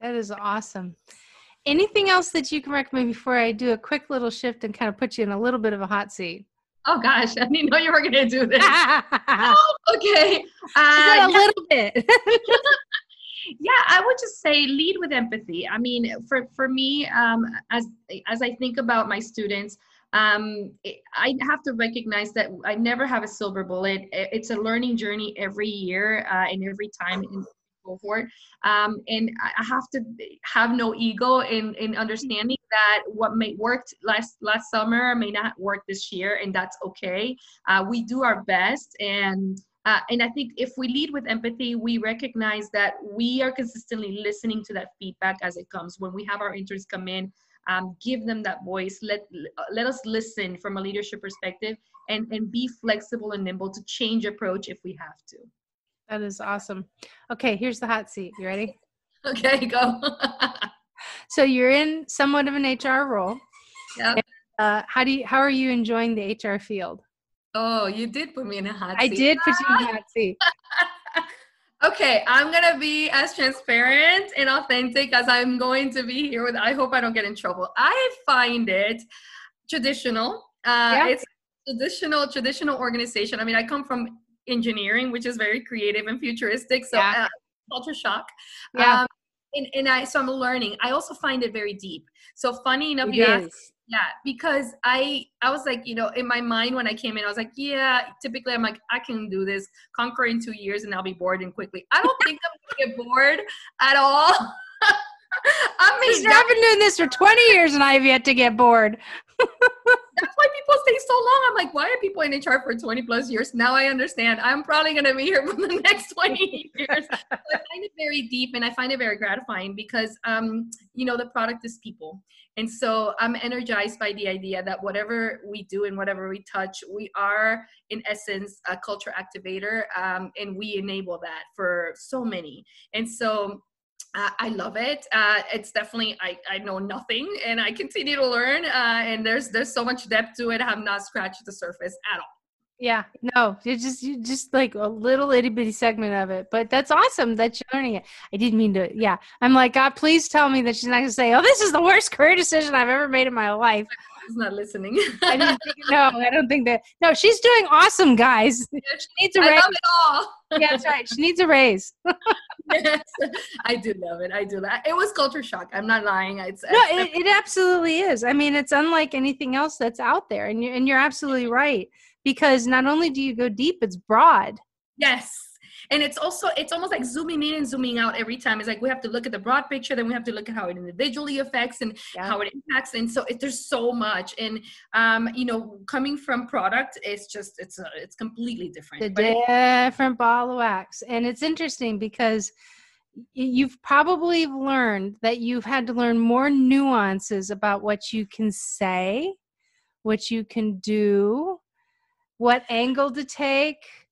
Speaker 2: That is awesome. Anything else that you can recommend before I do a quick little shift and kind of put you in a little bit of a hot seat?
Speaker 4: Oh gosh, I didn't know you were going to do this. [laughs] oh, okay. Uh,
Speaker 2: a little bit. [laughs] [laughs]
Speaker 4: yeah, I would just say lead with empathy. I mean, for, for me, um, as, as I think about my students, um, I have to recognize that I never have a silver bullet. It's a learning journey every year uh, and every time in cohort. Um, and I have to have no ego in, in understanding that what may worked last last summer may not work this year, and that's okay. Uh, we do our best, and uh, and I think if we lead with empathy, we recognize that we are consistently listening to that feedback as it comes. When we have our interns come in, um, give them that voice. Let let us listen from a leadership perspective, and and be flexible and nimble to change approach if we have to.
Speaker 2: That is awesome. Okay, here's the hot seat. You ready? [laughs]
Speaker 4: Okay, go. [laughs]
Speaker 2: so you're in somewhat of an HR role.
Speaker 4: Yeah.
Speaker 2: Uh, how do you? How are you enjoying the HR field?
Speaker 4: Oh, you did put me in a hot
Speaker 2: seat. I did put you in a hot seat. [laughs]
Speaker 4: Okay, I'm gonna be as transparent and authentic as I'm going to be here with. I hope I don't get in trouble. I find it traditional. Uh, yeah. It's traditional, traditional organization. I mean, I come from engineering, which is very creative and futuristic. So, yeah. uh, culture shock. Yeah. Um, and, and I, so I'm learning. I also find it very deep. So funny enough, it you asked, yeah, because I I was like, you know, in my mind when I came in, I was like, yeah, typically I'm like, I can do this, conquer in two years and I'll be bored and quickly. I don't think I'm gonna get bored at all. [laughs]
Speaker 2: I mean, I've been doing this for 20 years and I have yet to get bored.
Speaker 4: That's why people stay so long. I'm like, why are people in HR for 20 plus years? Now I understand. I'm probably going to be here [laughs] for the next 20 years. I find it very deep and I find it very gratifying because, um, you know, the product is people. And so I'm energized by the idea that whatever we do and whatever we touch, we are in essence a culture activator um, and we enable that for so many. And so uh, I love it. Uh, it's definitely I, I know nothing and I continue to learn. Uh, and there's there's so much depth to it. I have not scratched the surface at all.
Speaker 2: Yeah, no, it's just you just like a little itty bitty segment of it, but that's awesome that you're learning it. I didn't mean to. Yeah, I'm like God. Please tell me that she's not gonna say, "Oh, this is the worst career decision I've ever made in my life." [laughs]
Speaker 4: She's not listening.
Speaker 2: I [laughs] think, no, I don't think that. No, she's doing awesome, guys. She needs a raise. I love it all. yeah, that's right. She needs a raise. [laughs]
Speaker 4: yes, [laughs] I do love it. I do that. It was culture shock. I'm not lying. It's,
Speaker 2: no, it, it absolutely is. I mean, it's unlike anything else that's out there, and you're and you're absolutely right because not only do you go deep, it's broad.
Speaker 4: Yes and it's also it's almost like zooming in and zooming out every time. It's like we have to look at the broad picture then we have to look at how it individually affects and yeah. how it impacts. And so it, there's so much. And um you know coming from product it's just it's a, it's completely different.
Speaker 2: A different ball of wax and it's interesting because you've probably learned that you've had to learn more nuances about what you can say what you can do what angle to take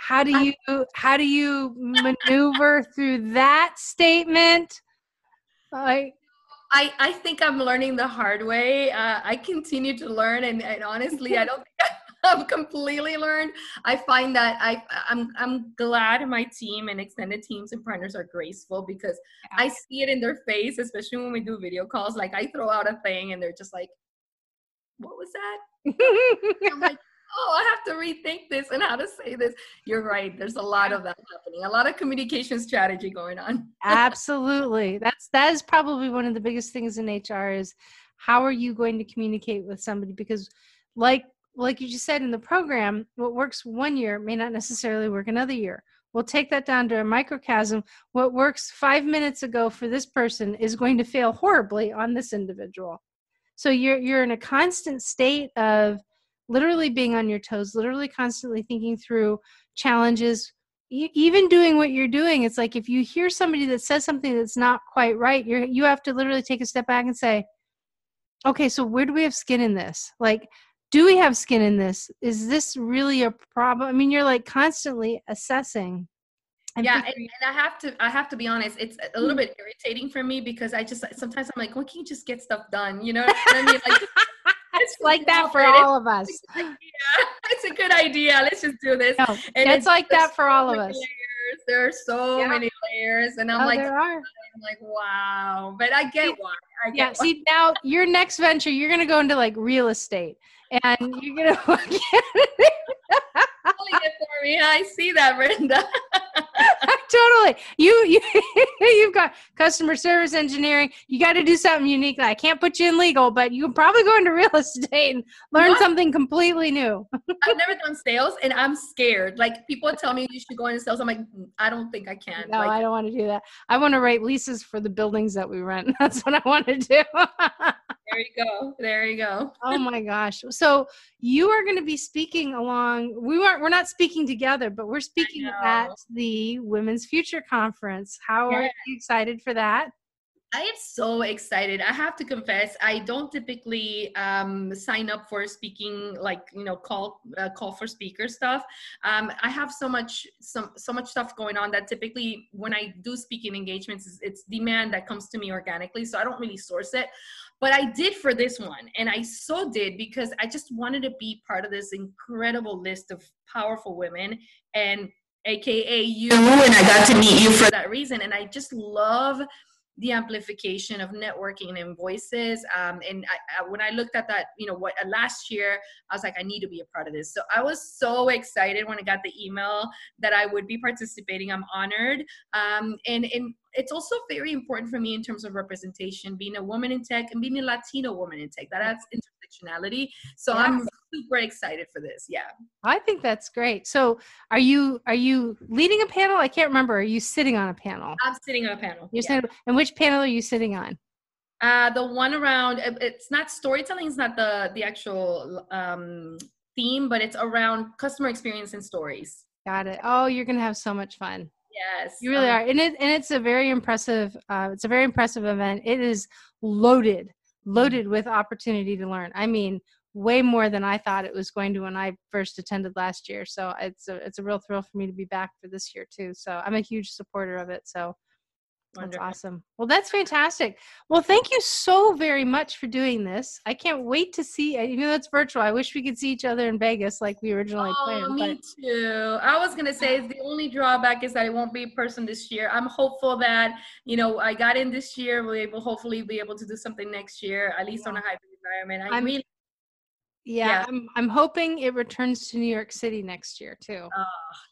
Speaker 2: how do you how do you maneuver through that statement?
Speaker 4: I, I i think i'm learning the hard way. Uh, i continue to learn and, and honestly i don't think [laughs] i've completely learned. I find that i i'm i'm glad my team and extended teams and partners are graceful because i see it in their face especially when we do video calls. Like i throw out a thing and they're just like what was that? [laughs] I'm like oh, I have to rethink this and how to say this. You're right. There's a lot of that happening. A lot of communication strategy going on. [laughs]
Speaker 2: Absolutely. That's that is probably one of the biggest things in HR is how are you going to communicate with somebody because like like you just said in the program, what works one year may not necessarily work another year. We'll take that down to a microcosm. What works five minutes ago for this person is going to fail horribly on this individual. So you're you're in a constant state of literally being on your toes, literally constantly thinking through challenges, even doing what you're doing. It's like if you hear somebody that says something that's not quite right, you you have to literally take a step back and say, okay, so where do we have skin in this? Like, do we have skin in this? Is this really a problem? I mean, you're like constantly assessing.
Speaker 4: yeah, and, and, I have to I have to be honest, it's a little mm. bit irritating for me because I just sometimes I'm like, why can't you just get stuff done? You know what I mean? Like [laughs]
Speaker 2: it's like that for all of us.
Speaker 4: Yeah, it's a good idea. Let's just do this. No,
Speaker 2: and it's, like that for all of us.
Speaker 4: Layers. There are so yeah. many layers, and I'm oh, like. I'm like, wow. But I get why. I get
Speaker 2: yeah. Why. See, now your next venture, you're gonna go into like real estate, and you're gonna. [laughs]
Speaker 4: it for me. I see that, Brenda. [laughs]
Speaker 2: totally. You [laughs] you you've got customer service engineering. You got to do something unique. I can't put you in legal, but you can probably go into [laughs] real estate and learn what? something completely new. [laughs]
Speaker 4: I've never done sales, and I'm scared. Like people tell me you should go into sales. I'm like, mm, I don't think I can.
Speaker 2: No,
Speaker 4: like,
Speaker 2: I don't want to do that. I want to write leases for the buildings that we rent. That's what I want to do.
Speaker 4: there you go. There you go.
Speaker 2: oh my gosh. So you are going to be speaking along. We weren't. We're not speaking together, but we're speaking at the Women's Future Conference. How are you excited for that?
Speaker 4: I am so excited. I have to confess, I don't typically um, sign up for speaking, like you know, call uh, call for speaker stuff. Um, I have so much some so much stuff going on that typically when I do speaking engagements, it's, it's demand that comes to me organically, so I don't really source it. But I did for this one, and I so did because I just wanted to be part of this incredible list of powerful women and aka you, and I got to meet you for that reason. And I just love the amplification of networking and voices. Um, and I, I, when I looked at that, you know, what uh, last year, I was like, I need to be a part of this. So I was so excited when I got the email that I would be participating. I'm honored. Um, and, and it's also very important for me in terms of representation, being a woman in tech and being a Latino woman in tech. That adds So yeah. I'm super excited for this. Yeah.
Speaker 2: I think that's great. So are you are you leading a panel? I can't remember. Are you sitting on a panel?
Speaker 4: I'm sitting on a panel.
Speaker 2: You're yeah. sitting, and which panel are you sitting on?
Speaker 4: Uh, the one around it's not storytelling is not the the actual um, theme, but it's around customer experience and stories.
Speaker 2: Got it. Oh, you're gonna have so much fun.
Speaker 4: Yes,
Speaker 2: you really um, are, and it and it's a very impressive. Uh, it's a very impressive event. It is loaded, Mm-hmm. loaded with opportunity to learn. I mean, way more than I thought it was going to when I first attended last year. So it's a it's a real thrill for me to be back for this year too. So I'm a huge supporter of it. So that's awesome. Well, that's fantastic. Well, thank you so very much for doing this. I can't wait to see. You know, it's virtual. I wish we could see each other in Vegas like we originally oh, planned.
Speaker 4: Me but... too. I was gonna say the only drawback is that it won't be in person this year. I'm hopeful that you know I got in this year. We'll able hopefully be able to do something next year, at least yeah. on a hybrid environment. I
Speaker 2: I'm,
Speaker 4: really
Speaker 2: yeah, yeah, I'm I'm hoping it returns to New York City next year too.
Speaker 4: Oh,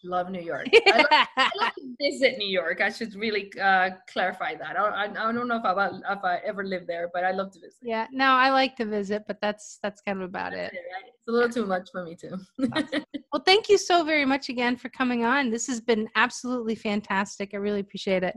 Speaker 4: love New York. [laughs] I, love, I love to visit New York. I should really uh, clarify that. I, I, I, don't know if I if I ever live there, but I love to visit.
Speaker 2: Yeah, no, I like to visit, but that's that's kind of about it. it
Speaker 4: right? It's a little too much for me too. [laughs]
Speaker 2: well, thank you so very much again for coming on. This has been absolutely fantastic. I really appreciate it.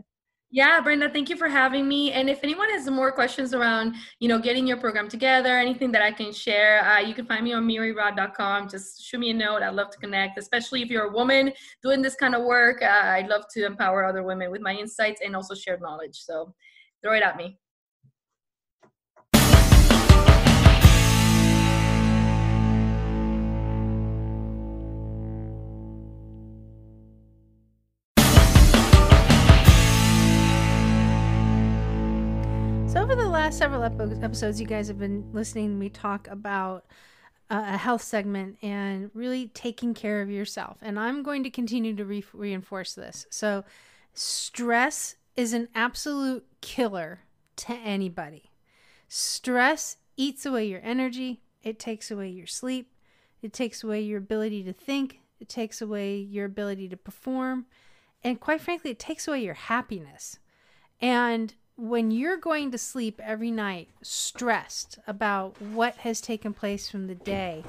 Speaker 4: Yeah, Brenda, thank you for having me. And if anyone has more questions around, you know, getting your program together, anything that I can share, uh, you can find me on mirirod.com. Just shoot me a note. I'd love to connect, especially if you're a woman doing this kind of work. Uh, I'd love to empower other women with my insights and also shared knowledge. So throw it at me.
Speaker 2: Over the last several episodes, you guys have been listening to me talk about uh, a health segment and really taking care of yourself. And I'm going to continue to re- reinforce this. So, stress is an absolute killer to anybody. Stress eats away your energy, it takes away your sleep, it takes away your ability to think, it takes away your ability to perform, and quite frankly, it takes away your happiness. And when you're going to sleep every night stressed about what has taken place from the day,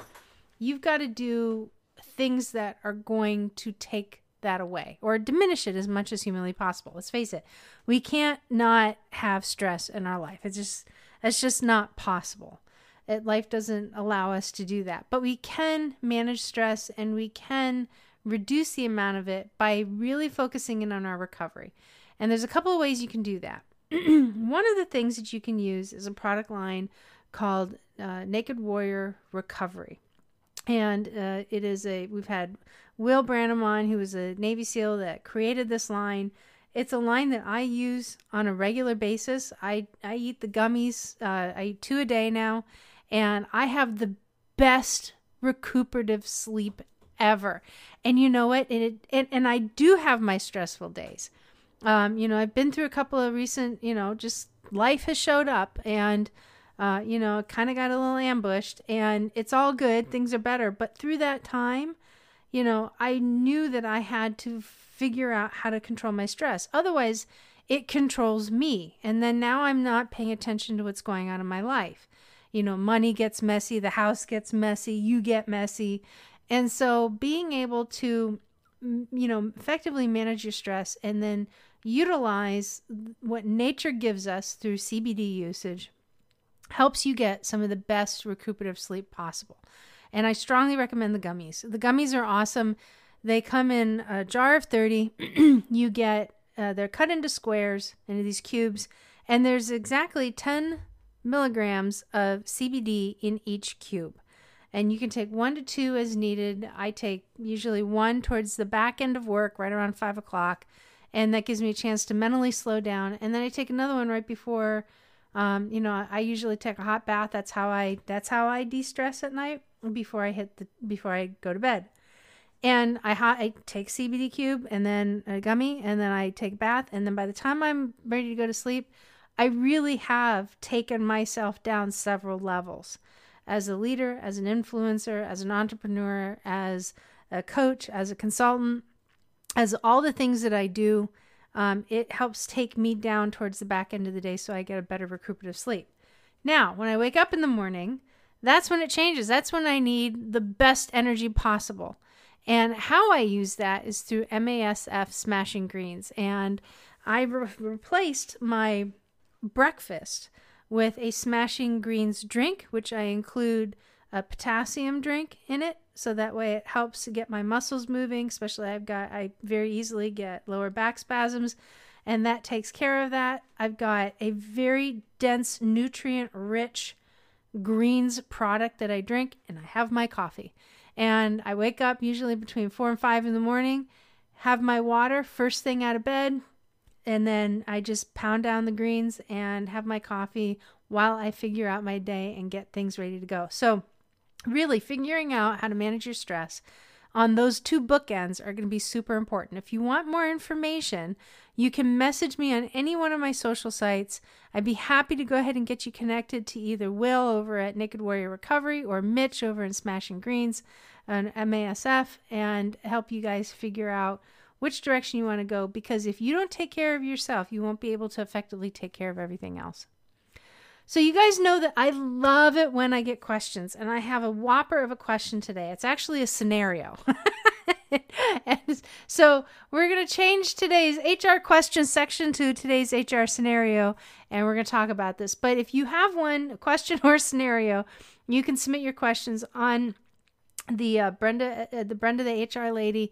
Speaker 2: you've got to do things that are going to take that away or diminish it as much as humanly possible. Let's face it. We can't not have stress in our life. It's just it's just not possible. It, life doesn't allow us to do that. But we can manage stress and we can reduce the amount of it by really focusing in on our recovery. And there's a couple of ways you can do that. [clears throat] one of the things that you can use is a product line called uh, Naked Warrior Recovery. And uh, it is a, we've had Will Branham on, who was a Navy SEAL that created this line. It's a line that I use on a regular basis. I, I eat the gummies, uh, I eat two a day now, and I have the best recuperative sleep ever. And you know what? And, it, and, and I do have my stressful days. Um, you know, I've been through a couple of recent, you know, just life has showed up and, uh, you know, kind of got a little ambushed and it's all good. Things are better. But through that time, you know, I knew that I had to figure out how to control my stress. Otherwise, it controls me. And then now I'm not paying attention to what's going on in my life. You know, money gets messy, the house gets messy, you get messy. And so being able to, you know, effectively manage your stress and then utilize what nature gives us through CBD usage helps you get some of the best recuperative sleep possible. And I strongly recommend the gummies. The gummies are awesome. They come in a jar of 30. [clears throat] you get, uh, they're cut into squares, into these cubes, and there's exactly 10 milligrams of CBD in each cube. And you can take one to two as needed. I take usually one towards the back end of work, right around five o'clock and that gives me a chance to mentally slow down. And then I take another one right before. Um, you know, I usually take a hot bath. That's how I that's how I de-stress at night before I hit the before I go to bed. And I, hot, I take CBD cube and then a gummy and then I take a bath. And then by the time I'm ready to go to sleep, I really have taken myself down several levels as a leader, as an influencer, as an entrepreneur, as a coach, as a consultant, as all the things that I do. Um, it helps take me down towards the back end of the day so I get a better recuperative sleep. Now, when I wake up in the morning, that's when it changes. That's when I need the best energy possible. And how I use that is through MASF Smashing Greens. And I re- replaced my breakfast with a Smashing Greens drink, which I include a potassium drink in it. So that way it helps to get my muscles moving, especially I've got, I very easily get lower back spasms and that takes care of that. I've got a very dense, nutrient rich greens product that I drink, and I have my coffee. And I wake up usually between four and five in the morning, have my water first thing out of bed, and then I just pound down the greens and have my coffee while I figure out my day and get things ready to go. So, really figuring out how to manage your stress on those two bookends are going to be super important. If you want more information, you can message me on any one of my social sites. I'd be happy to go ahead and get you connected to either Will over at Naked Warrior Recovery or Mitch over in Smashing Greens on MASF and help you guys figure out which direction you want to go because if you don't take care of yourself, you won't be able to effectively take care of everything else. So, you guys know that I love it when I get questions, and I have a whopper of a question today. It's actually a scenario. [laughs] and so, we're going to change today's HR question section to today's HR scenario, and we're going to talk about this. But if you have one question or scenario, you can submit your questions on the uh, Brenda, uh, the Brenda the HR lady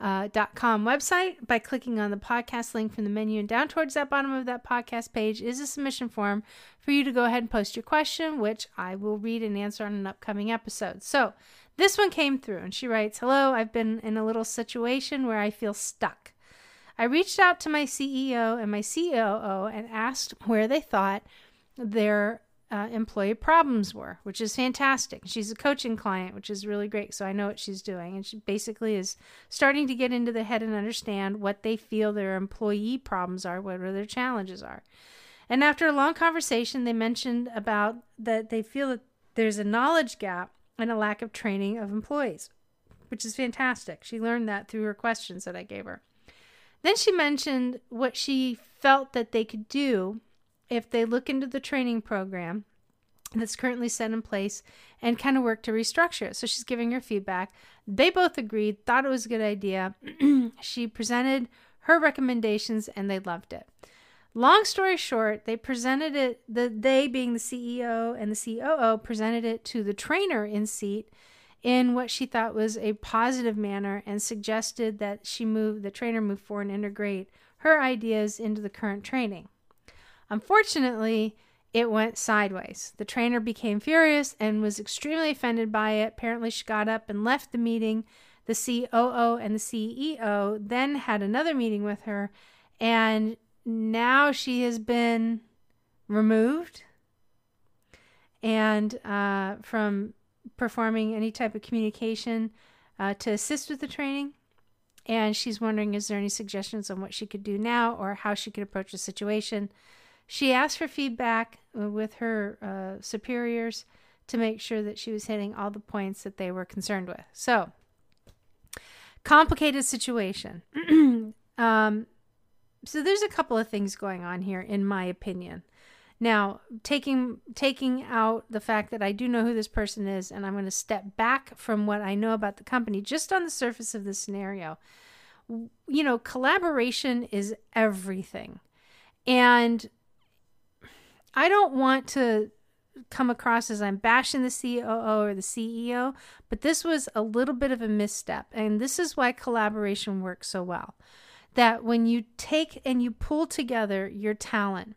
Speaker 2: uh, .com website by clicking on the podcast link from the menu and down towards that bottom of that podcast page is a submission form for you to go ahead and post your question which i will read and answer on an upcoming episode. So this one came through and she writes hello i've been in a little situation where i feel stuck. I reached out to my ceo and my coo and asked where they thought their uh, employee problems were, which is fantastic. She's a coaching client, which is really great. So I know what she's doing. And she basically is starting to get into the head and understand what they feel their employee problems are, what are their challenges are. And after a long conversation, they mentioned about that they feel that there's a knowledge gap and a lack of training of employees, which is fantastic. She learned that through her questions that I gave her. Then she mentioned what she felt that they could do if they look into the training program that's currently set in place and kind of work to restructure it. So she's giving her feedback. They both agreed, thought it was a good idea. [clears throat] she presented her recommendations and they loved it. Long story short, they presented it, the they being the CEO and the COO presented it to the trainer in seat in what she thought was a positive manner and suggested that she move the trainer move forward and integrate her ideas into the current training. Unfortunately, it went sideways. The trainer became furious and was extremely offended by it. Apparently, she got up and left the meeting. The COO and the CEO then had another meeting with her, and now she has been removed and uh, from performing any type of communication uh, to assist with the training. And she's wondering is there any suggestions on what she could do now or how she could approach the situation? She asked for feedback uh, with her uh, superiors to make sure that she was hitting all the points that they were concerned with. So, complicated situation. [clears throat] um, so there's a couple of things going on here, in my opinion. Now, taking taking out the fact that I do know who this person is, and I'm going to step back from what I know about the company, just on the surface of this scenario. You know, collaboration is everything, and I don't want to come across as I'm bashing the COO or the CEO, but this was a little bit of a misstep. And this is why collaboration works so well. That when you take and you pull together your talent,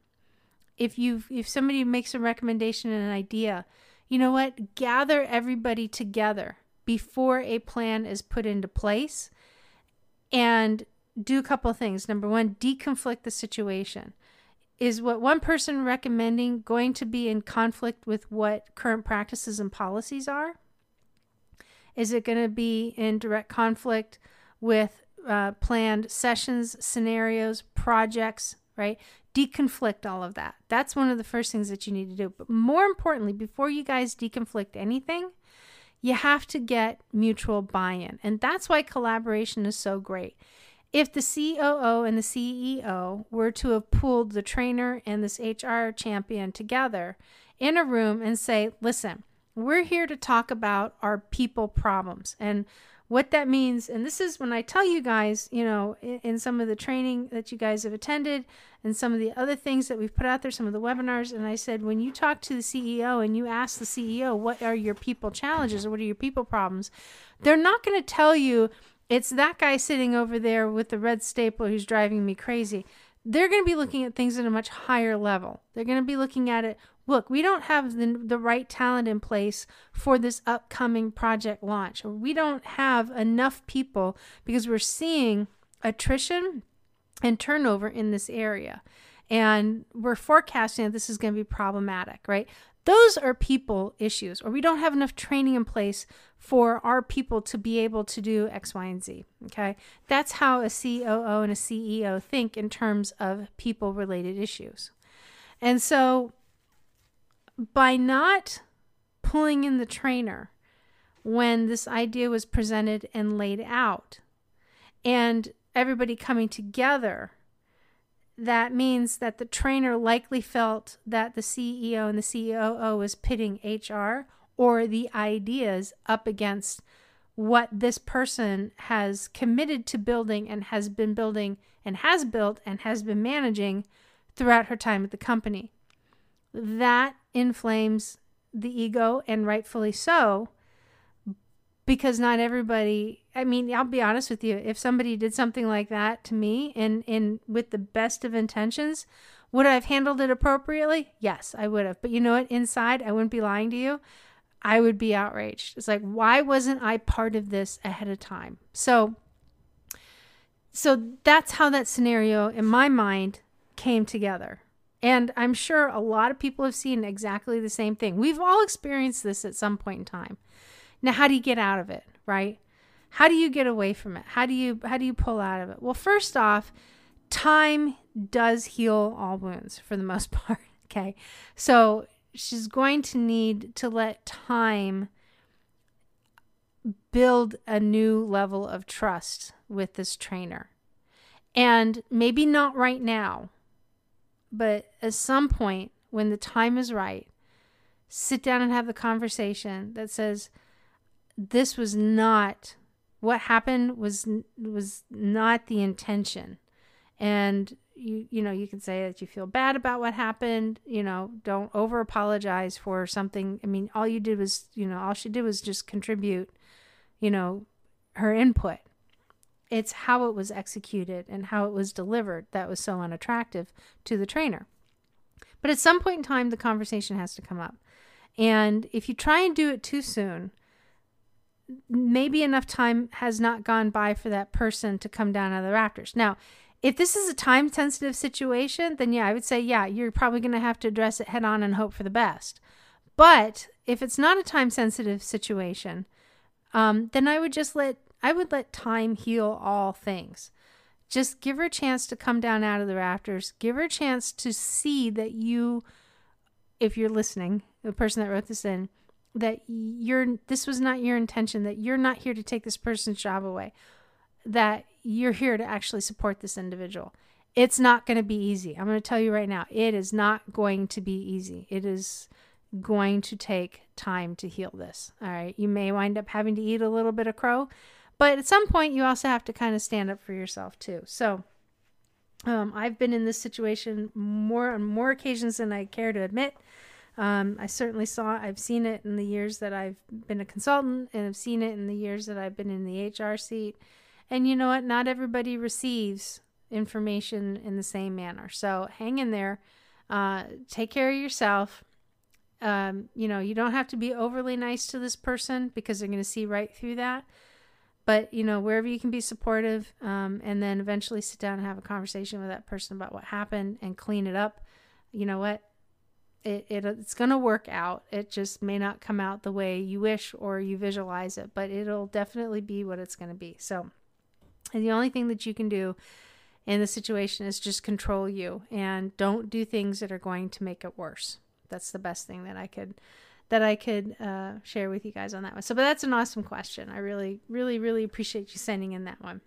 Speaker 2: if you if somebody makes a recommendation and an idea, you know what? Gather everybody together before a plan is put into place and do a couple things. Number one, deconflict the situation is what one person recommending going to be in conflict with what current practices and policies are? Is it going to be in direct conflict with uh, planned sessions, scenarios, projects, right? Deconflict all of that. That's one of the first things that you need to do. But more importantly, before you guys deconflict anything, you have to get mutual buy in. And that's why collaboration is so great. If the COO and the CEO were to have pulled the trainer and this HR champion together in a room and say, listen, we're here to talk about our people problems. And what that means, and this is when I tell you guys, you know, in, in, some of the training that you guys have attended and some of the other things that we've put out there, some of the webinars, and I said, when you talk to the CEO and you ask the CEO, what are your people challenges or what are your people problems, they're not going to tell you it's that guy sitting over there with the red stapler who's driving me crazy. They're going to be looking at things at a much higher level. They're going to be looking at it look, we don't have the, the right talent in place for this upcoming project launch, we don't have enough people because we're seeing attrition and turnover in this area. And we're forecasting that this is going to be problematic, right? Those are people issues, or we don't have enough training in place for our people to be able to do X, Y, and Z. Okay. That's how a COO and a CEO think in terms of people related issues. And so by not pulling in the trainer when this idea was presented and laid out and everybody coming together that means that the trainer likely felt that the CEO and the COO was pitting HR or the ideas up against what this person has committed to building and has been building and has built and has been managing throughout her time at the company. That inflames the ego, and rightfully so, because not everybody. I mean, I'll be honest with you. If somebody did something like that to me, and and with the best of intentions, would I have handled it appropriately? Yes, I would have. But you know what? Inside, I wouldn't be lying to you. I would be outraged. It's like, why wasn't I part of this ahead of time? So, so that's how that scenario in my mind came together. And I'm sure a lot of people have seen exactly the same thing. We've all experienced this at some point in time. Now, how do you get out of it, right? How do you get away from it? How do you how do you pull out of it? Well, first off, time does heal all wounds for the [laughs] most part, okay? So, she's going to need to let time build a new level of trust with this trainer. And maybe not right now, but at some point, when the time is right, sit down and have the conversation that says, "This was not what happened. Was was not the intention." And you you know you can say that you feel bad about what happened. You know, don't over apologize for something. I mean, all you did was you know all she did was just contribute. You know, her input it's how it was executed and how it was delivered that was so unattractive to the trainer. But at some point in time, the conversation has to come up. And if you try and do it too soon, maybe enough time has not gone by for that person to come down out of the rafters. Now, if this is a time sensitive situation, then yeah, I would say, yeah, you're probably going to have to address it head on and hope for the best. But if it's not a time sensitive situation, um, then I would just let I would let time heal all things. Just give her a chance to come down out of the rafters. Give her a chance to see that you, if you're listening, the person that wrote this in, that you're this was not your intention, that you're not here to take this person's job away, that you're here to actually support this individual. It's not going to be easy. I'm going to tell you right now, it is not going to be easy. It is going to take time to heal this. All right. You may wind up having to eat a little bit of crow. But at some point, you also have to kind of stand up for yourself too. So um, I've been in this situation more on more occasions than I care to admit. Um, I certainly saw, I've seen it in the years that I've been a consultant, and I've seen it in the years that I've been in the HR seat. And you know what? Not everybody receives information in the same manner. So hang in there. Uh, take care of yourself. Um, you know, you don't have to be overly nice to this person because they're going to see right through that but you know wherever you can be supportive um, and then eventually sit down and have a conversation with that person about what happened and clean it up you know what it, it it's going to work out. It just may not come out the way you wish or you visualize it, but it'll definitely be what it's going to be. So, and the only thing that you can do in the situation is just control you and don't do things that are going to make it worse. That's the best thing that I could that I could uh, share with you guys on that one. So, but that's an awesome question. I really, really, really appreciate you sending in that one.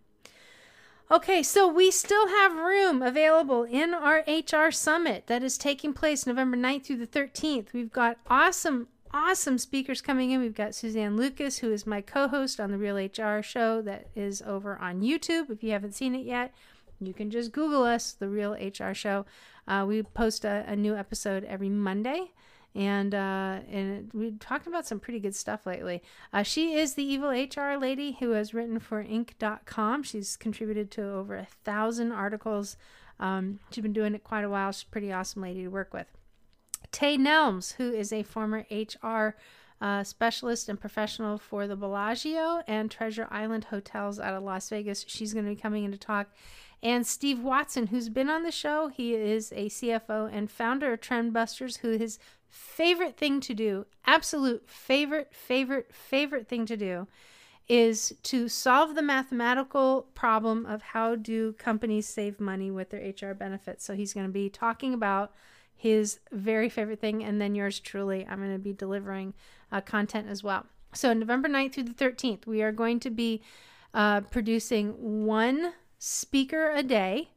Speaker 2: Okay, so we still have room available in our HR Summit that is taking place November 9th through the 13th. We've got awesome, awesome speakers coming in. We've got Suzanne Lucas, who is my co host on the Real HR show that is over on YouTube. If you haven't seen it yet, you can just Google us, The Real HR Show. Uh, we post a, a new episode every Monday and uh, and we talked about some pretty good stuff lately. Uh, she is the evil HR lady who has written for Inc.com. She's contributed to over a thousand articles. Um, she's been doing it quite a while. She's a pretty awesome lady to work with. Tay Nelms, who is a former HR uh, specialist and professional for the Bellagio and Treasure Island hotels out of Las Vegas. She's going to be coming in to talk. And Steve Watson, who's been on the show, he is a CFO and founder of Trendbusters, who his favorite thing to do, absolute favorite, favorite, favorite thing to do, is to solve the mathematical problem of how do companies save money with their HR benefits. So he's going to be talking about his very favorite thing, and then yours truly. I'm going to be delivering uh, content as well. So November 9th through the 13th, we are going to be uh, producing one speaker a day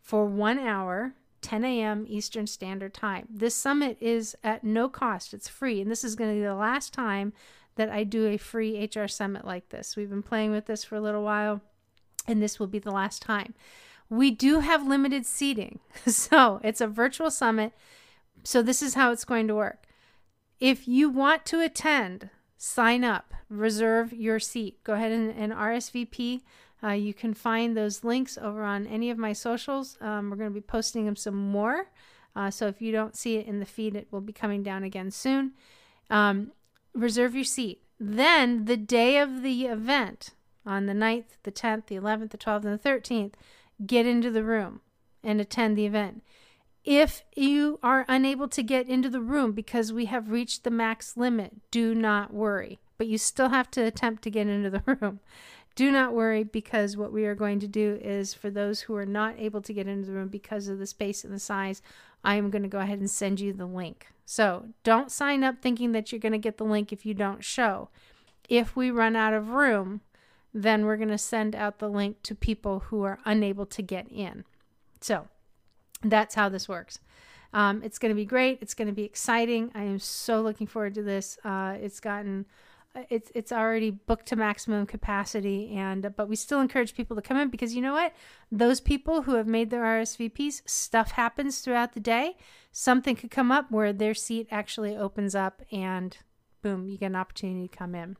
Speaker 2: for one hour 10 a.m. Eastern Standard Time. This summit is at no cost, it's free, and this is going to be the last time that I do a free HR summit like this. We've been playing with this for a little while, and this will be the last time. We do have limited seating, [laughs] so it's a virtual summit. So, this is how it's going to work. If you want to attend, sign up, reserve your seat. Go ahead and, and RSVP. Uh, you can find those links over on any of my socials. Um, we're going to be posting them some more. Uh, so if you don't see it in the feed, it will be coming down again soon. Um, reserve your seat. Then, the day of the event, on the 9th, the 10th, the 11th, the 12th, and the 13th, get into the room and attend the event. If you are unable to get into the room because we have reached the max limit, do not worry. But you still have to attempt to get into the [laughs] room. Do not worry because what we are going to do is for those who are not able to get into the room because of the space and the size, I am going to go ahead and send you the link. So don't sign up thinking that you're going to get the link if you don't show. If we run out of room, then we're going to send out the link to people who are unable to get in. So that's how this works. Um, it's going to be great. It's going to be exciting. I am so looking forward to this. Uh, it's gotten it's it's already booked to maximum capacity and but we still encourage people to come in because you know what? Those people who have made their RSVPs stuff happens throughout the day. Something could come up where their seat actually opens up and boom you get an opportunity to come in.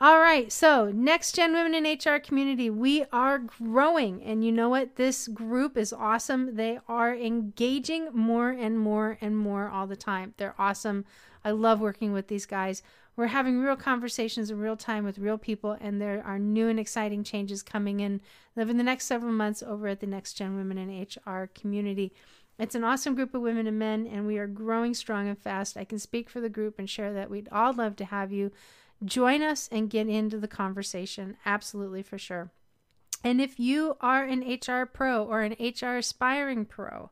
Speaker 2: All right so next gen women in HR community we are growing. And you know what? This group is awesome. They are engaging more and more and more all the time. They're awesome. I love working with these guys we're having real conversations in real time with real people, and there are new and exciting changes coming in over the next several months over at the Next Gen Women in HR community. It's an awesome group of women and men, and we are growing strong and fast. I can speak for the group and share that we'd all love to have you join us and get into the conversation. Absolutely, for sure. And if you are an HR pro or an HR aspiring pro,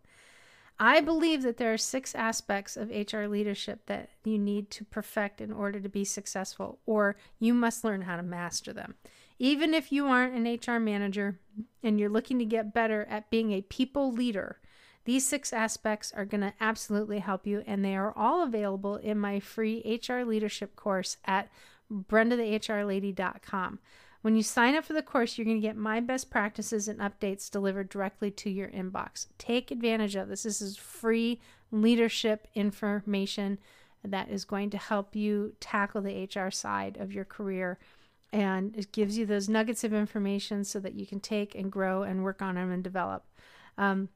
Speaker 2: I believe that there are six aspects of HR leadership that you need to perfect in order to be successful, or you must learn how to master them. Even if you aren't an HR manager and you're looking to get better at being a people leader, these six aspects are going to absolutely help you, and they are all available in my free HR leadership course at brendathehrlady.com. When you sign up for the course, you're going to get my best practices and updates delivered directly to your inbox. Take advantage of this. This is free leadership information that is going to help you tackle the HR side of your career. And it gives you those nuggets of information so that you can take and grow and work on them and develop. Um,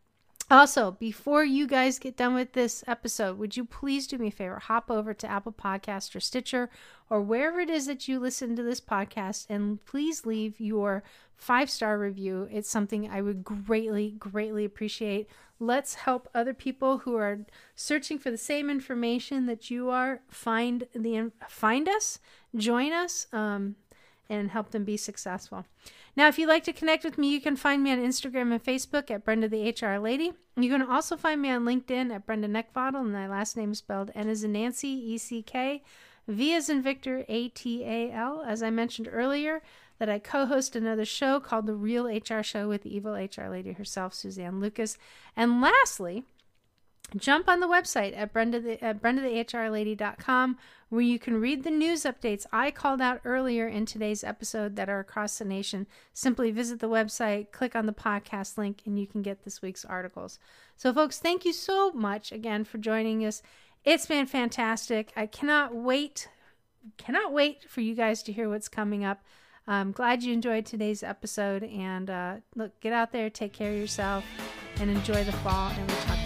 Speaker 2: Also, before you guys get done with this episode, would you please do me a favor? Hop over to Apple Podcast or Stitcher or wherever it is that you listen to this podcast and please leave your five star review. It's something I would greatly, greatly appreciate. Let's help other people who are searching for the same information that you are find the find us, join us, um, and help them be successful. Now, if you'd like to connect with me, you can find me on Instagram and Facebook at Brenda the HR Lady. You can also find me on LinkedIn at Brenda Neckvatal, and my last name is spelled N as in Nancy, E C K, V as in Victor, A T A L. As I mentioned earlier, that I co host another show called The Real HR Show with the evil HR lady herself, Suzanne Lucas. And lastly, jump on the website at Brenda the, at BrendaTheHRLady.com where you can read the news updates I called out earlier in today's episode that are across the nation. Simply visit the website, click on the podcast link, and you can get this week's articles. So, folks, thank you so much again for joining us. It's been fantastic. I cannot wait, cannot wait for you guys to hear what's coming up. I'm glad you enjoyed today's episode. And uh, look, get out there, take care of yourself, and enjoy the fall. And we'll talk.